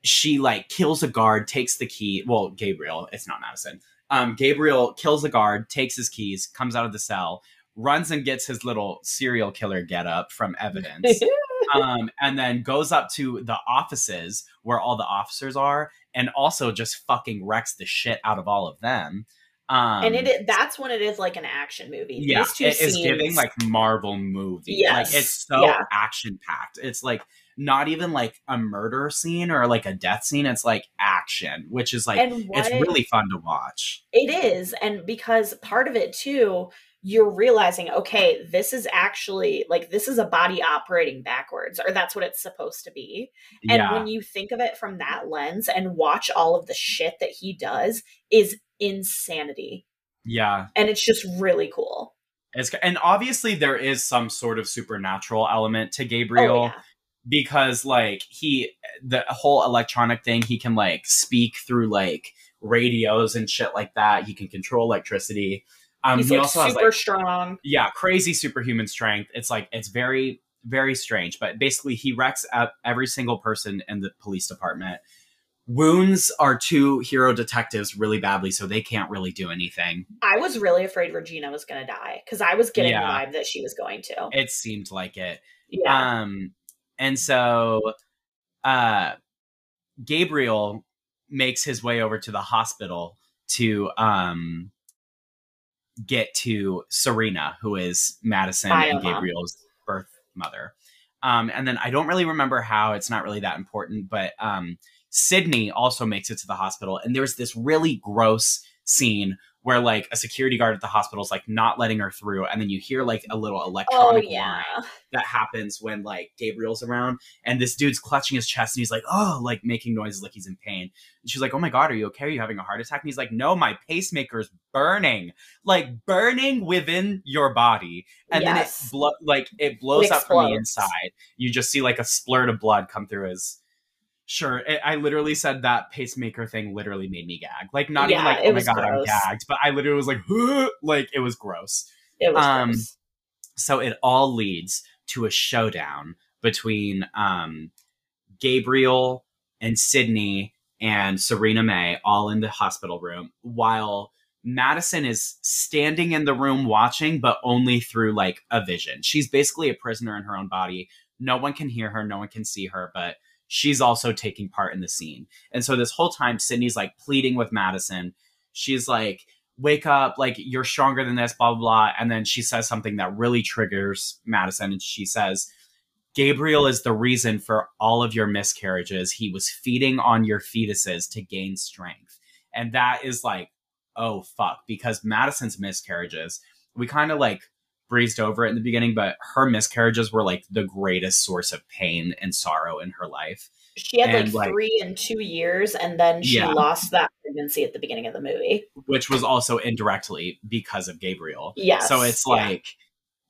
she like kills a guard, takes the key. Well, Gabriel, it's not Madison. Um, Gabriel kills a guard, takes his keys, comes out of the cell, runs and gets his little serial killer get up from evidence. um, and then goes up to the offices where all the officers are, and also just fucking wrecks the shit out of all of them. Um, and it is, that's when it is like an action movie. yeah, These two it is scenes, giving like Marvel movie. Yes, Like it's so yeah. action packed. It's like not even like a murder scene or like a death scene. It's like action, which is like what it's really fun to watch. it is, and because part of it too, you're realizing, okay, this is actually like this is a body operating backwards, or that's what it's supposed to be. And yeah, when you think of it from that lens and watch all of the shit that he does, is insanity, yeah. and it's just really cool. It's and obviously there is some sort of supernatural element to Oh, Gabriel. yeah. Because like he the whole electronic thing he can like speak through like radios and shit like that he can control electricity um He's he like also has super like strong. yeah crazy superhuman strength it's like it's very very strange but basically he wrecks up every single person in the police department wounds our two hero detectives really badly so they can't really do anything I was really afraid Regina was going to die because I was getting Yeah. the vibe that she was going to. it seemed like it Yeah. Um, and so uh, Gabriel makes his way over to the hospital to um, get to Serena, who is Madison Bio and mom. Gabriel's birth mother. Um, and then I don't really remember how, it's not really that important, but um, Sydney also makes it to the hospital. And there's this really gross scene where like a security guard at the hospital is like not letting her through. And then you hear like a little oh electronic yeah. line that happens when like Gabriel's around and this dude's clutching his chest and he's like, oh, like making noises like he's in pain. And she's like, oh my God, are you okay? Are you having a heart attack? And he's like, no, my pacemaker's burning, like burning within your body. And then it Yes. blo- like it blows It up from the inside. You just see like a splurt of blood come through his. Sure, it, I literally said that pacemaker thing literally made me gag. Like not even like oh my god I'm gagged, but I literally was like like it was gross. It was Um, gross. So it all leads to a showdown between um, Gabriel and Sydney and Serena May all in the hospital room while Madison is standing in the room watching, but only through like a vision. She's basically a prisoner in her own body. No one can hear her, no one can see her, but she's also taking part in the scene. And so this whole time, Sydney's like pleading with Madison. She's like, wake up, like you're stronger than this, blah, blah, blah. And then she says something that really triggers Madison. And she says, Gabriel is the reason for all of your miscarriages. He was feeding on your fetuses to gain strength. And that is like, oh, fuck. Because Madison's miscarriages, we kind of like breezed over it in the beginning, but her miscarriages were like the greatest source of pain and sorrow in her life. She had And, like like- three in two years, and then she Yeah. lost that pregnancy at the beginning of the movie. which was also indirectly because of Gabriel. Yes. So it's like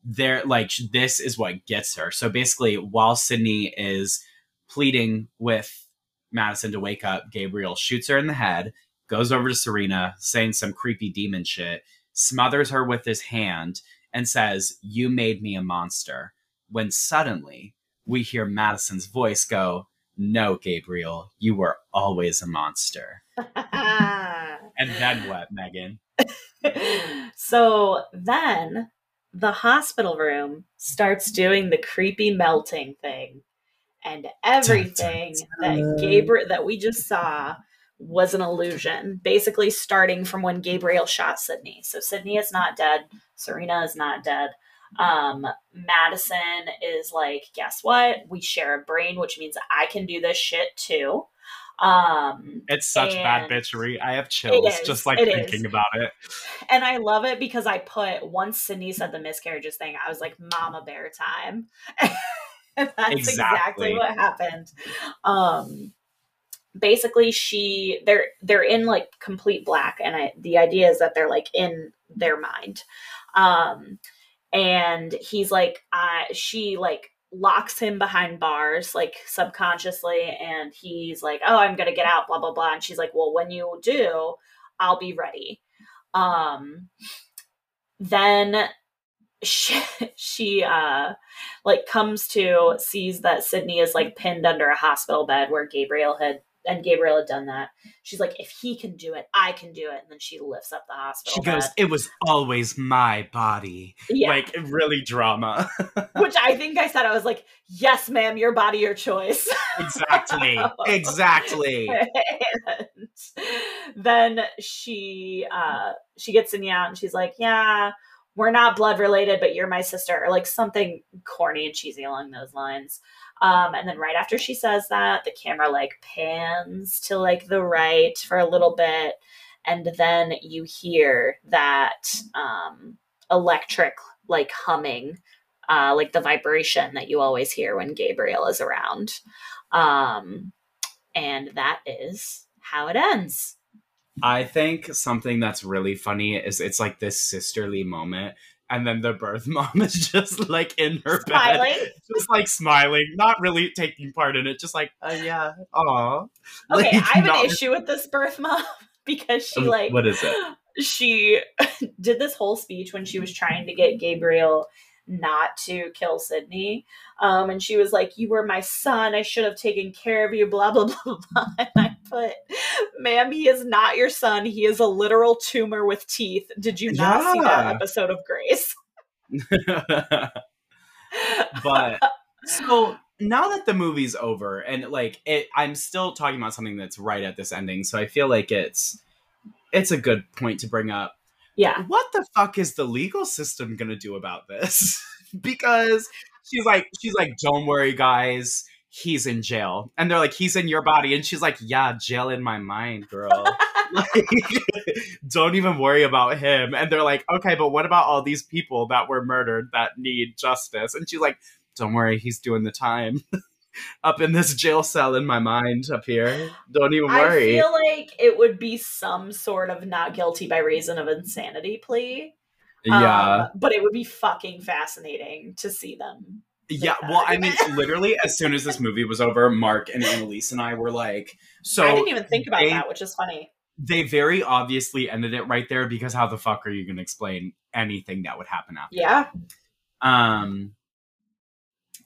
they're like this is what gets her. So basically, while Sydney is pleading with Madison to wake up, Gabriel shoots her in the head, goes over to Serena, saying some creepy demon shit, smothers her with his hand, and says, "You made me a monster." When suddenly we hear Madison's voice go, "No, Gabriel, you were always a monster." And then what, Megan? so then the hospital room starts doing the creepy melting thing and everything that gabriel that we just saw was an illusion basically starting from when gabriel shot sydney so sydney is not dead serena is not dead um madison is like guess what we share a brain which means i can do this shit too um It's such bad bitchery. I have chills is, just like thinking is. about it. And I love it because I put once Sydney said the miscarriages thing, I was like, Mama Bear time. and that's Exactly. exactly. what happened. Um basically she they're they're in like complete black and I the idea is that they're like in their mind. Um and he's like uh she like locks him behind bars like subconsciously and he's like oh i'm gonna get out blah blah blah and she's like well when you do i'll be ready um then she, she uh like comes to sees that sydney is like pinned under a hospital bed where gabriel had and gabriel had done that she's like if he can do it i can do it and then she lifts up the hospital She goes. It was always my body. yeah Like really drama. which i think i said i was like yes ma'am your body your choice exactly. Exactly. and then she uh she gets out and she's like yeah we're not blood related but you're my sister or like something corny and cheesy along those lines um and then right after she says that the camera like pans to like the right for a little bit and then you hear that um electric like humming uh like the vibration that you always hear when gabriel is around um and that is how it ends. I think something that's really funny is it's like this sisterly moment. And then the birth mom is just like in her bed, just like smiling, not really taking part in it, just like, uh, yeah, aw. Okay, Like, I have not- an issue with this birth mom because she Um, like what is it? she did this whole speech when she was trying to get Gabriel not to kill Sydney. Um, and she was like, You were my son. I should have taken care of you, blah, blah, blah, blah. And I put, Ma'am, he is not your son. He is a literal tumor with teeth. Did you not see that episode of Grey's? but so now that the movie's over and like it i'm still talking about something that's right at this ending so i feel like it's it's a good point to bring up yeah. what the fuck is the legal system gonna do about this because she's like she's like don't worry guys he's in jail. And they're like he's in your body. And she's like yeah jail in my mind girl. Like, don't even worry about him. And they're like okay but what about all these people that were murdered that need justice? And she's like don't worry he's doing the time. Up in this jail cell in my mind up here. Don't even worry. I feel like it would be some sort of not guilty by reason of insanity plea. yeah. Um, but it would be fucking fascinating to see them. Yeah, that well, I mean, literally, as soon as this movie was over, Mark and Annalise and I were like, so I didn't even think about they- that, which is funny. they very obviously ended it right there because how the fuck are you going to explain anything that would happen after? Yeah. Um.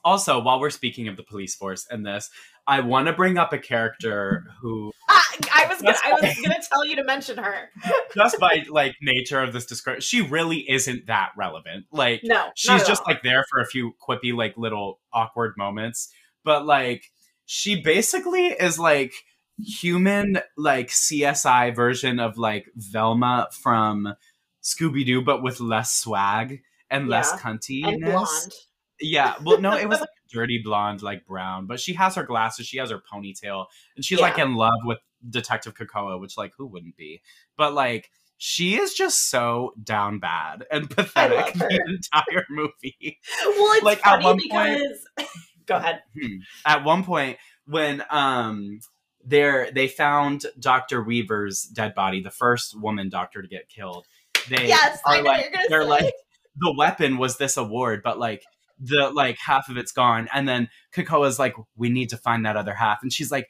Also, while we're speaking of the police force and this, I want to bring up a character who, Ah, I was gonna, I was gonna tell you to mention her. just by like nature of this description, she really isn't that relevant. Like, No, she's just all. like there for a few quippy like little awkward moments but like she basically is like human like csi version of like velma from scooby-doo but with less swag and less Yeah. cuntiness and blonde. Yeah well no it was like dirty blonde like brown but she has her glasses she has her ponytail and she's like in love with detective Kekoa, which like who wouldn't be but like she is just so down bad and pathetic the entire movie. Well, it's like, funny because point, go ahead. Hmm, at one point when um there they found Dr. Weaver's dead body, the first woman doctor to get killed. They yes, are like they're say. like the weapon was this award, but like the like half of it's gone. And then Kekoa's like, we need to find that other half. And she's like,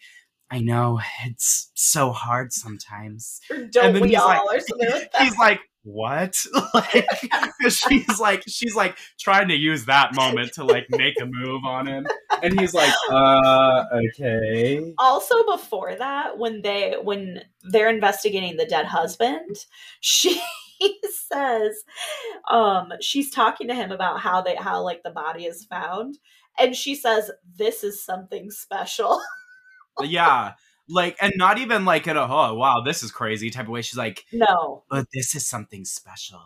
I know it's so hard sometimes. Or don't we all, like, or something like that. He's like, what? like, she's like, she's like trying to use that moment to like make a move on him, and he's like, uh, okay. Also, before that, when they when they're investigating the dead husband, she says, um, she's talking to him about how they how like the body is found, and she says, "This is something special." yeah like and not even like in a oh wow this is crazy type of way she's like no but this is something special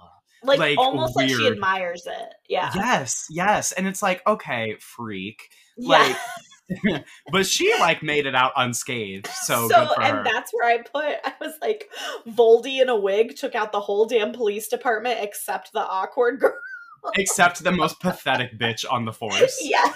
like, like almost weird. like she admires it yeah yes yes and it's like okay freak yeah. like but she like made it out unscathed so, so and her. that's where i put i was like voldy in a wig took out the whole damn police department except the awkward girl except the most pathetic bitch on the force. Yeah.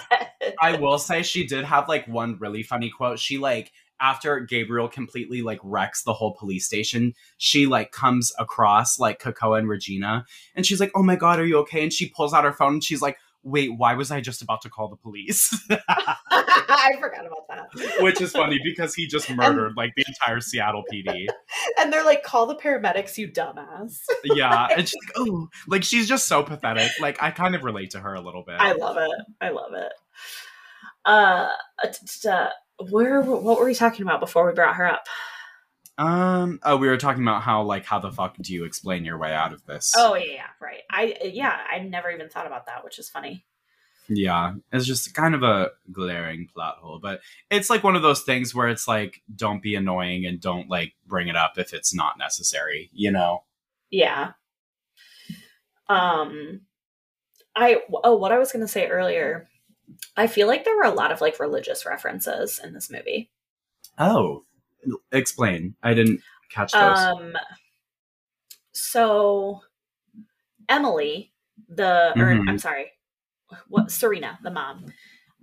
I will say she did have like one really funny quote. She like after Gabriel completely like wrecks the whole police station, she like comes across like Kekoa and Regina and she's like, "Oh my god, are you okay?" and she pulls out her phone and she's like, wait, why was I just about to call the police? I forgot about that. Which is funny because he just murdered and, like the entire Seattle PD. And they're like, call the paramedics, you dumbass. yeah. And she's like, oh, like she's just so pathetic. Like I kind of relate to her a little bit. I love it. I love it. Uh, where, what were we talking about before we brought her up? Um. Oh, we were talking about how like how the fuck do you explain your way out of this? Oh yeah, yeah, right. I yeah, I never even thought about that, which is funny. Yeah, it's just kind of a glaring plot hole, but it's like one of those things where it's like don't be annoying and don't like bring it up if it's not necessary, you know. Yeah. Um I oh, what I was going to say earlier. I feel like there were a lot of like religious references in this movie. Oh, explain. I didn't catch those. Um, so Emily, the or mm-hmm. I'm sorry, what Serena, the mom.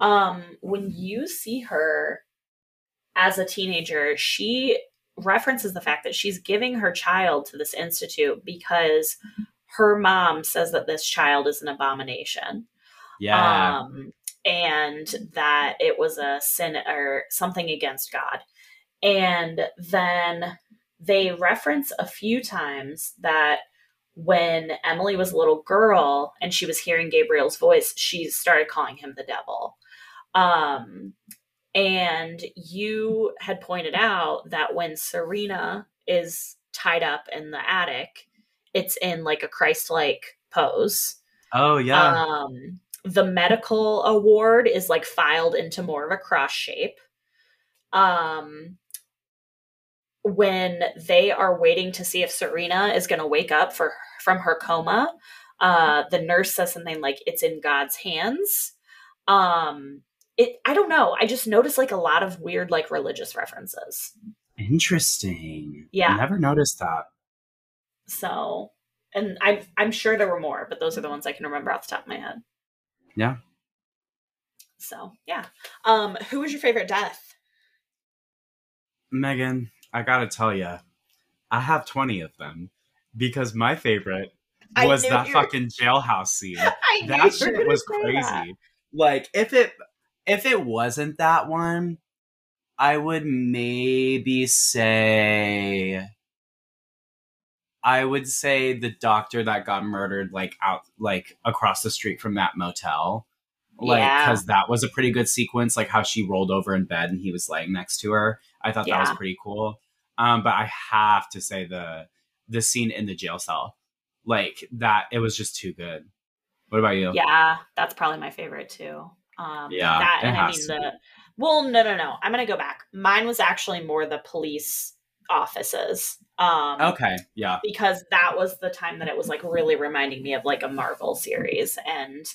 Um, when you see her as a teenager, she references the fact that she's giving her child to this institute because her mom says that this child is an abomination. Yeah. Um, and that it was a sin or something against God. And then they reference a few times that when Emily was a little girl and she was hearing Gabriel's voice, she started calling him the devil. Um, and you had pointed out that when Serena is tied up in the attic, it's in like a Christ like pose. Oh, yeah. Um, the medical award is like filed into more of a cross shape. Um, when they are waiting to see if Serena is going to wake up for from her coma, uh, the nurse says something like "It's in God's hands." Um, it I don't know. I just noticed like a lot of weird like religious references. Interesting. Yeah, I never noticed that. So, and I'm I'm sure there were more, but those are the ones I can remember off the top of my head. Yeah. So yeah. Um, who was your favorite death? Megan, I gotta tell you, I have 20 of them because my favorite was that fucking jailhouse scene. that shit was crazy. That. Like if it if it wasn't that one, I would maybe say I would say the doctor that got murdered like out like across the street from that motel. Like yeah. cuz that was a pretty good sequence like how she rolled over in bed and he was laying next to her. I thought yeah. that was pretty cool. Um, but I have to say the the scene in the jail cell, like that, it was just too good. What about you? Yeah, that's probably my favorite too. Um, yeah, that and I mean the. Well, no, no, no. I'm gonna go back. Mine was actually more the police offices. Um, okay, yeah, because that was the time that it was like really reminding me of like a Marvel series, and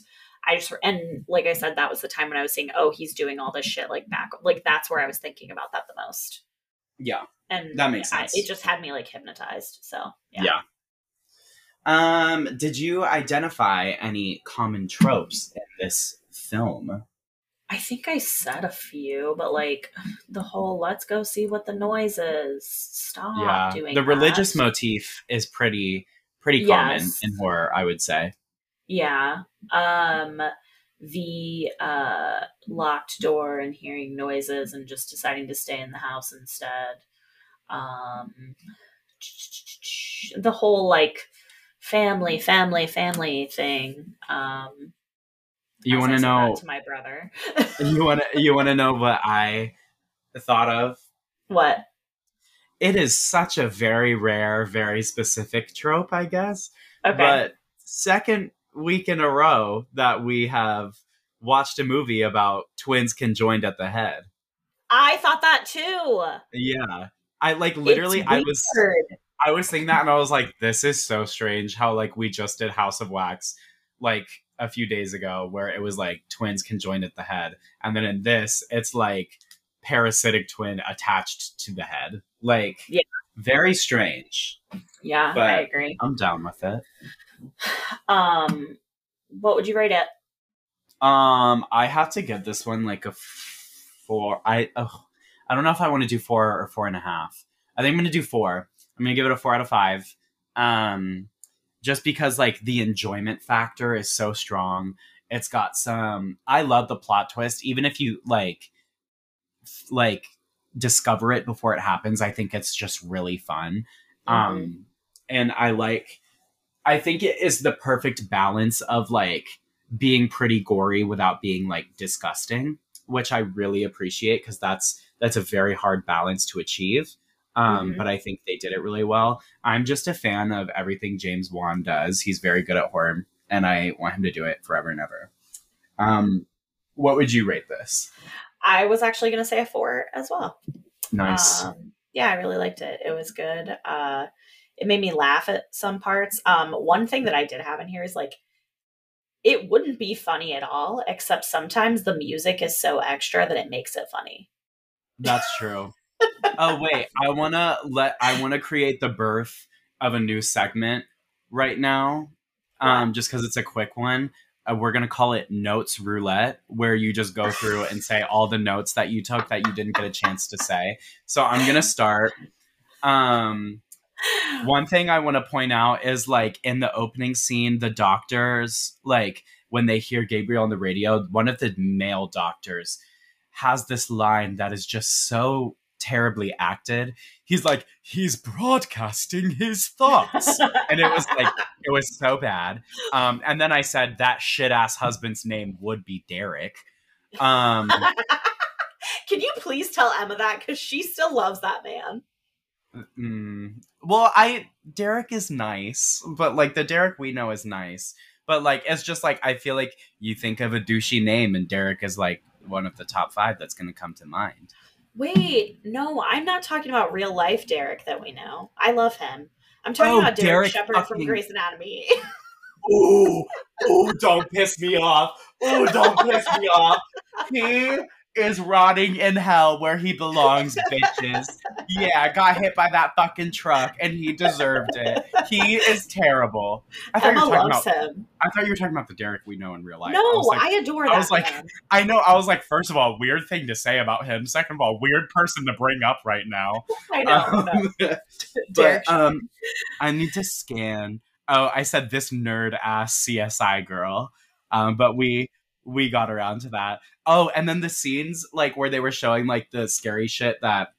I just and like I said, that was the time when I was saying, oh, he's doing all this shit like back, like that's where I was thinking about that the most. Yeah. And That makes I- sense. it just had me like hypnotized. So yeah. Yeah. Um, did you identify any common tropes in this film? I think I said a few, but like the whole "let's go see what the noise is." Stop yeah. doing The religious motif is pretty pretty common Yes. in horror, I would say. Yeah. Um the uh locked door and hearing noises and just deciding to stay in the house instead. Um the whole like family, family, family thing. Um You want to know to my brother. you want to you want to know what I thought of? what? It is such a very rare, very specific trope, I guess. Okay. But second week in a row that we have watched a movie about twins conjoined at the head. I thought that too. Yeah. I like literally I was. I was thinking that and I was like, this is so strange how like we just did House of Wax like a few days ago where it was like twins conjoined at the head. And then in this, it's like parasitic twin attached to the head. Like Yeah. very strange. Yeah, But- I agree. I'm down with it. Um, what would you rate it? Um, I have to give this one like a four. I oh, I don't know if I want to do four or four and a half. I think I'm gonna do four. I'm gonna give it a four out of five. Um, just because like the enjoyment factor is so strong. It's got some. I love the plot twist, even if you like, like discover it before it happens. I think it's just really fun. Um, and I like. I think it is the perfect balance of like being pretty gory without being like disgusting, which I really appreciate because that's that's a very hard balance to achieve. Um, Mhm. But I think they did it really well. I'm just a fan of everything James Wan does. He's very good at horror, and I want him to do it forever and ever. Um, what would you rate this? I was actually going to say a four as well. Nice. Um, yeah, I really liked it. It was good. Uh, it made me laugh at some parts. Um, one thing that I did have in here is like, it wouldn't be funny at all, except sometimes the music is so extra that it makes it funny. That's true. oh wait, I wanna let I wanna create the birth of a new segment right now. Um, just because it's a quick one. Uh, we're gonna call it notes roulette, where you just go through and say all the notes that you took that you didn't get a chance to say. So I'm gonna start. Um, one thing I want to point out is like in the opening scene, the doctors, like when they hear Gabriel on the radio, one of the male doctors has this line that is just so terribly acted. He's like, he's broadcasting his thoughts. and it was like, it was so bad. Um, and then I said that shit ass husband's name would be Derek. Um, Can you please tell Emma that? Because she still loves that man. Mm, well, I Derek is nice, but like the Derek we know is nice. But like it's just like I feel like you think of a douchey name and Derek is like one of the top five that's gonna come to mind. Wait, no, I'm not talking about real life Derek that we know. I love him. I'm talking Oh, about Derek, Derek Shepherd from fucking- Grey's Anatomy. Ooh, ooh, don't piss me off. Ooh, don't piss me off. He is rotting in hell where he belongs, bitches. Yeah, got hit by that fucking truck and he deserved it. He is terrible. I thought, you Emma were talking loves about, him. I thought you were talking about the Derek we know in real life. I no, was like, I adore I was like- man. I know. I was like, first of all, weird thing to say about him. Second of all, weird person to bring up right now. I know. Um, no. But um, I need to scan. Oh, I said this nerd ass CSI girl. Um, but we we got around to that. Oh, and then the scenes like where they were showing like the scary shit that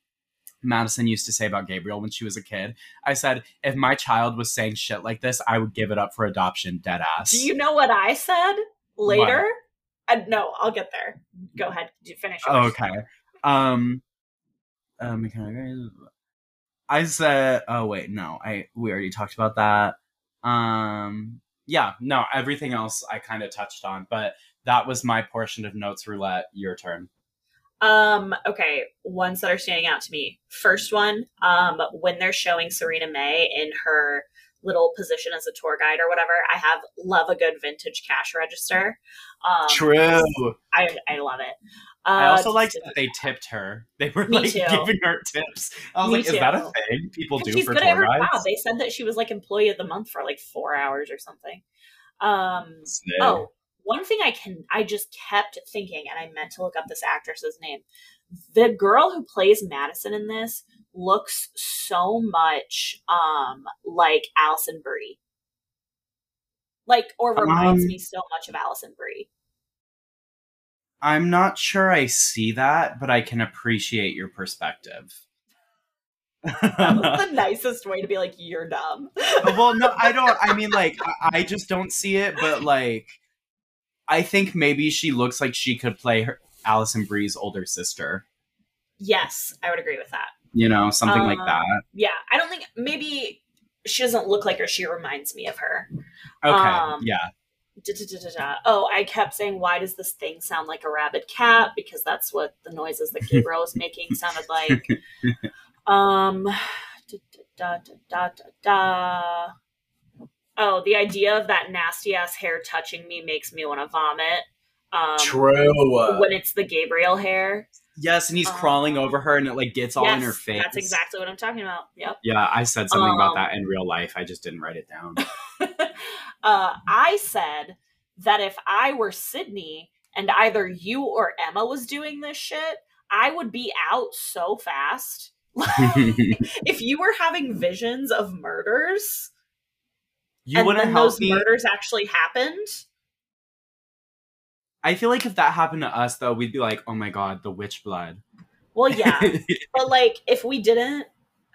Madison used to say about Gabriel when she was a kid. I said, if my child was saying shit like this, I would give it up for adoption, dead ass. Do you know what I said later? Uh, no, I'll get there. Go ahead. Finish. Oh, okay. Um, um, I said, oh wait, no, I we already talked about that. Um, yeah, no, everything else I kind of touched on, but that was my portion of notes roulette. Your turn. Um, okay, ones that are standing out to me. First one, um, when they're showing Serena May in her little position as a tour guide or whatever, I have love a good vintage cash register. Um, True. I I love it. I also Uh, liked that they tipped her. They were like too. giving her tips. I was Me like, is that a thing people do she's for good at tour her guides? job. They said that she was like employee of the month for like four hours or something. Um, Sick. oh, one thing I can I just kept thinking, and I meant to look up this actress's name. The girl who plays Madison in this looks so much um like Alison Brie. Like or reminds Um, me so much of Alison Brie. I'm not sure I see that, but I can appreciate your perspective. That was the nicest way to be like, you're dumb. well, no, I don't. I mean, like, I, I just don't see it, but like, I think maybe she looks like she could play her Alison Brie's older sister. yes, I would agree with that. You know, something like Um, that. Yeah, I don't think maybe she doesn't look like her. She reminds me of her. Okay, um, yeah. Da-da-da-da-da. Oh, I kept saying, why does this thing sound like a rabid cat? Because that's what the noises that Gabriel was making sounded like. Um, da-da-da-da-da-da. Oh, the idea of that nasty ass hair touching me makes me want to vomit. Um, True. When it's the Gabriel hair. yes, and he's um, crawling over her, and it like gets all in her face. That's exactly what I'm talking about. Yep. Yeah, I said something about Um, that in real life. I just didn't write it down. uh, I said that if I were Sydney and either you or Emma was doing this shit, I would be out so fast. if you were having visions of murders you and wouldn't then those me. murders actually happened, I feel like if that happened to us, though, we'd be like, "Oh my god, the witch blood." well, yeah. but like, if we didn't,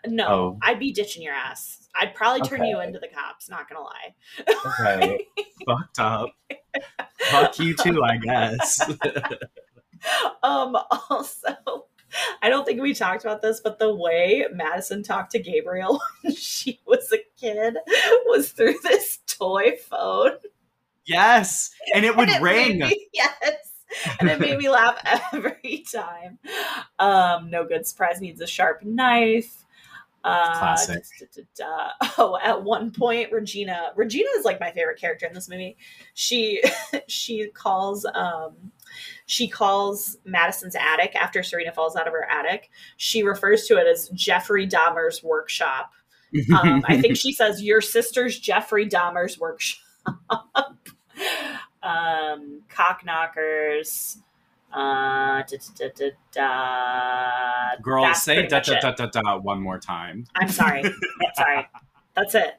no, Oh. I'd be ditching your ass. I'd probably turn you into the cops. Not gonna lie. okay, fucked up. Fuck you too, I guess. um also i don't think we talked about this but the way madison talked to gabriel when she was a kid was through this toy phone yes, and it would And ring. me- yes and it made me laugh every time um no good surprise needs a sharp knife uh, Classic. da- da- da- da. Oh, at one point, Regina. Regina is like my favorite character in this movie. She she calls um she calls Madison's attic after Serena falls out of her attic. She refers to it as Jeffrey Dahmer's workshop. Um, I think she says your sister's Jeffrey Dahmer's workshop. um, cock knockers. Uh, da, da, da, da. Girl, say da da da da da one more time. I'm sorry. sorry. That's it.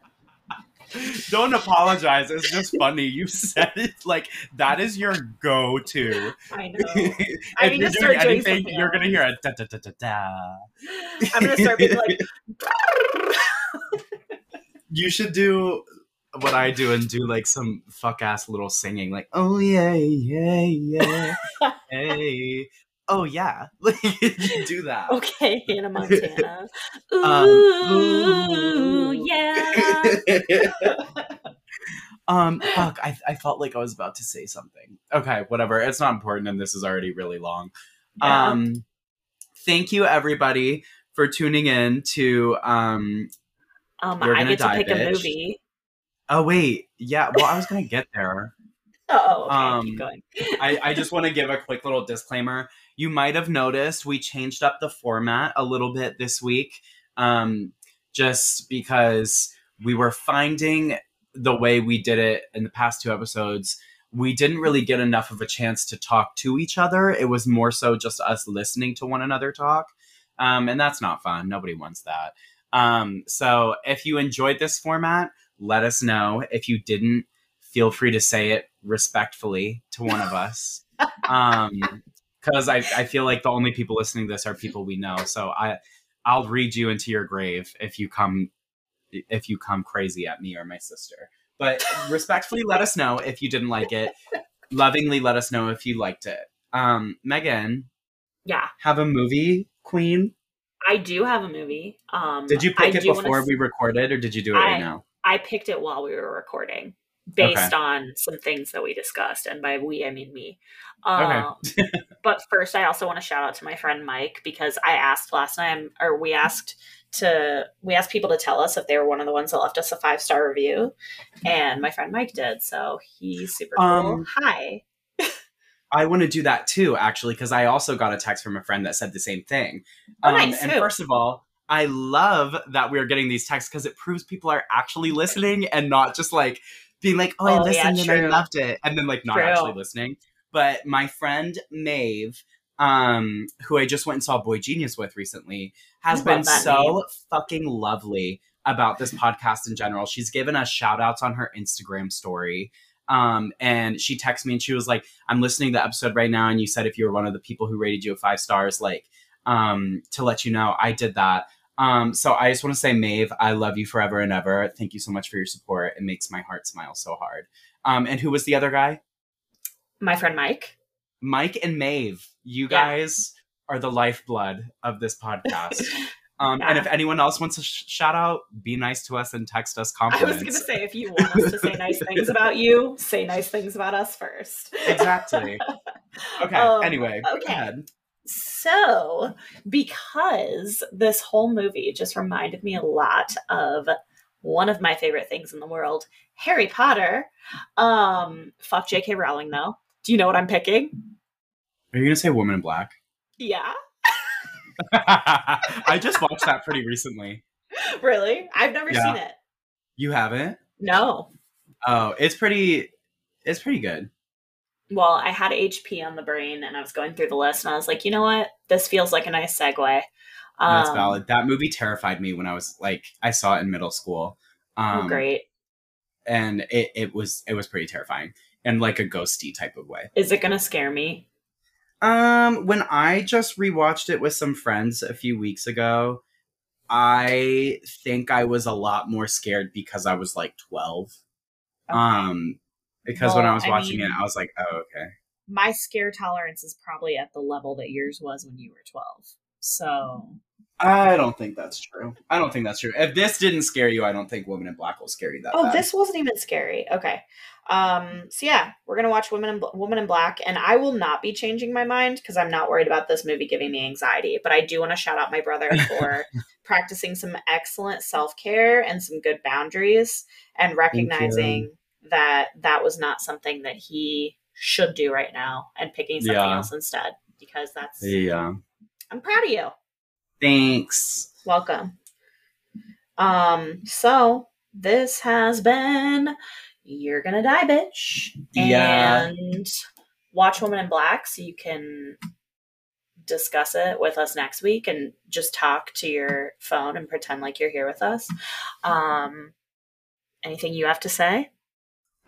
Don't apologize. It's just funny. You said it like that is your go-to. I know. if I need you're to doing start doing anything, something you're gonna else. hear a da da da da da. I'm gonna start being like, You should do what I do and do like some fuck ass little singing, like oh yeah yeah yeah hey oh yeah, like do that. okay, Hannah Montana. Ooh, Um, ooh. yeah. um, fuck, I, I felt like I was about to say something. Okay, whatever. It's not important, and this is already really long. Yeah. Um, thank you everybody for tuning in to. Um, um, I get to pick a movie. oh wait, yeah. Well, I was gonna get there. Oh, okay. Um. I, I just want to give a quick little disclaimer. You might have noticed we changed up the format a little bit this week, um, just because we were finding the way we did it in the past two episodes. We didn't really get enough of a chance to talk to each other. It was more so just us listening to one another talk. Um, and that's not fun. Nobody wants that. Um, so if you enjoyed this format, let us know. If you didn't, feel free to say it respectfully to one of us. um, because I, I feel like the only people listening to this are people we know. So I I'll read you into your grave if you come if you come crazy at me or my sister. But respectfully let us know if you didn't like it. Lovingly let us know if you liked it. Um, Megan, Yeah, have a movie queen. I do have a movie. Um, Did you I pick it do wanna before we recorded or did you do it right now? I picked it while we were recording, based on some things that we discussed, and by we I mean me. Um, but first, I also want to shout out to my friend Mike because I asked last time, or we asked to we asked people to tell us if they were one of the ones that left us a five star review, and my friend Mike did. So he's super cool. Um, Hi. I want to do that too, actually, because I also got a text from a friend that said the same thing. Oh, Um, nice. And first of all, I love that we're getting these texts because it proves people are actually listening and not just like being like, "Oh, I Oh, yeah, listened and I loved it," and then like not True. actually listening. But my friend Maeve, um, who I just went and saw boygenius with recently, has I been so fucking lovely about this podcast in general. She's given us shout outs on her Instagram story. Um, and she texted me and she was like, I'm listening to the episode right now, and you said if you were one of the people who rated you a five stars, like, um, to let you know, I did that. Um, so I just want to say, Maeve, I love you forever and ever. Thank you so much for your support. It makes my heart smile so hard. Um, and who was the other guy? My friend Mike. Mike and Maeve. You Yeah. guys are the lifeblood of this podcast. Um, And if anyone else wants a sh- shout out, be nice to us and text us compliments. I was going to say, if you want us to say nice things about you, say nice things about us first. exactly. Okay. Um, anyway, okay. So, because this whole movie just reminded me a lot of one of my favorite things in the world, Harry Potter. Um, fuck J.K. Rowling though. Do you know what I'm picking? Are you gonna say Woman in Black? Yeah, I just watched that pretty recently. really? I've never Yeah. seen it. You haven't? No. Oh, it's pretty. It's pretty good. Well, I had HP on the brain, and I was going through the list, and I was like, you know what? This feels like a nice segue. That's Um, valid. That movie terrified me when I was like, I saw it in middle school. Um, oh, great. And it, it was it was pretty terrifying in like a ghosty type of way. Is it gonna scare me? Um, when I just rewatched it with some friends a few weeks ago, I think I was a lot more scared because I was like twelve. Um, because when I Well, was I watching mean- it, I was like, oh okay. my scare tolerance is probably at the level that yours was when you were 12. So, I don't think that's true. I don't think that's true. If this didn't scare you, I don't think Woman in Black will scare you that oh, bad. this wasn't even scary. Okay. Um, so yeah, we're going to watch Women in Bl- Woman in Black and I will not be changing my mind because I'm not worried about this movie giving me anxiety, but I do want to shout out my brother for practicing some excellent self-care and some good boundaries and recognizing that that was not something that he should do right now and picking something Yeah. else instead because that's Yeah. I'm proud of you. Thanks. Welcome. Um, so this has been You're Gonna Die, Bitch. Yeah. And watch Woman in Black so you can discuss it with us next week and just talk to your phone and pretend like you're here with us. Um anything you have to say?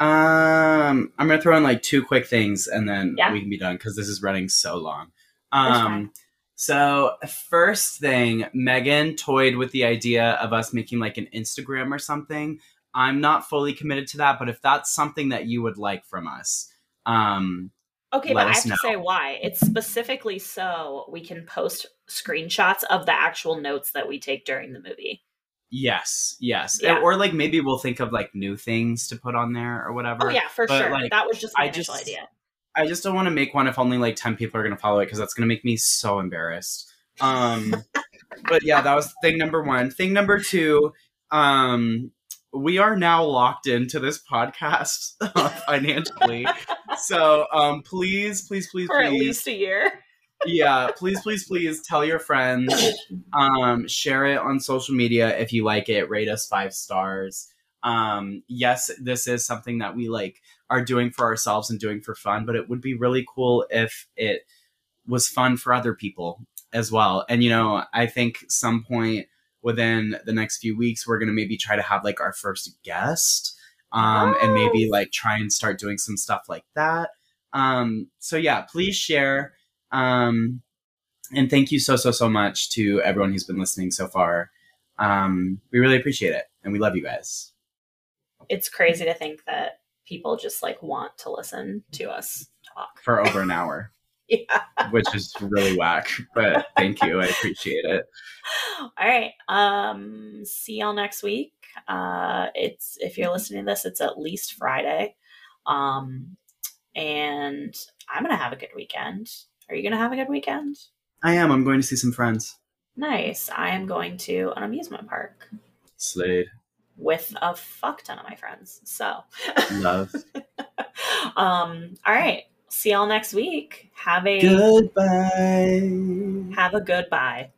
Um, I'm gonna throw in like two quick things, and then Yeah. we can be done because this is running so long. Um, so first thing, Megan toyed with the idea of us making like an Instagram or something. I'm not fully committed to that, but if that's something that you would like from us, um, Okay, let but I have to say why. It's specifically so we can post screenshots of the actual notes that we take during the movie. Yes, yes, Yeah. or like maybe we'll think of like new things to put on there or whatever. Oh yeah, for But, sure. like, that was just my I initial just- idea. I just don't want to make one if only like 10 people are going to follow it because that's going to make me so embarrassed. Um, but yeah, that was thing number one. Thing number two, um, we are now locked into this podcast uh, financially. so um, please, please, please, For at please, least a year. Yeah, please, please, please tell your friends. Um, share it on social media if you like it. Rate us five stars. Um, yes, this is something that we like are doing for ourselves and doing for fun, but it would be really cool if it was fun for other people as well. And you know, I think some point within the next few weeks we're gonna maybe try to have like our first guest. Um, and maybe like try and start doing some stuff like that. Um, so yeah, please share. Um, and thank you so so so much to everyone who's been listening so far. Um, we really appreciate it, and we love you guys. It's crazy to think that people just like want to listen to us talk. for over an hour, Yeah. which is really whack. But thank you, I appreciate it. All right. Um see y'all next week. Uh it's if you're listening to this, it's at least Friday. Um and I'm gonna have a good weekend. Are you gonna have a good weekend? I am. I'm going to see some friends. Nice. I am going to an amusement park Slade, with a fuck ton of my friends. So love. um all right see y'all next week. Have a Goodbye. have a goodbye.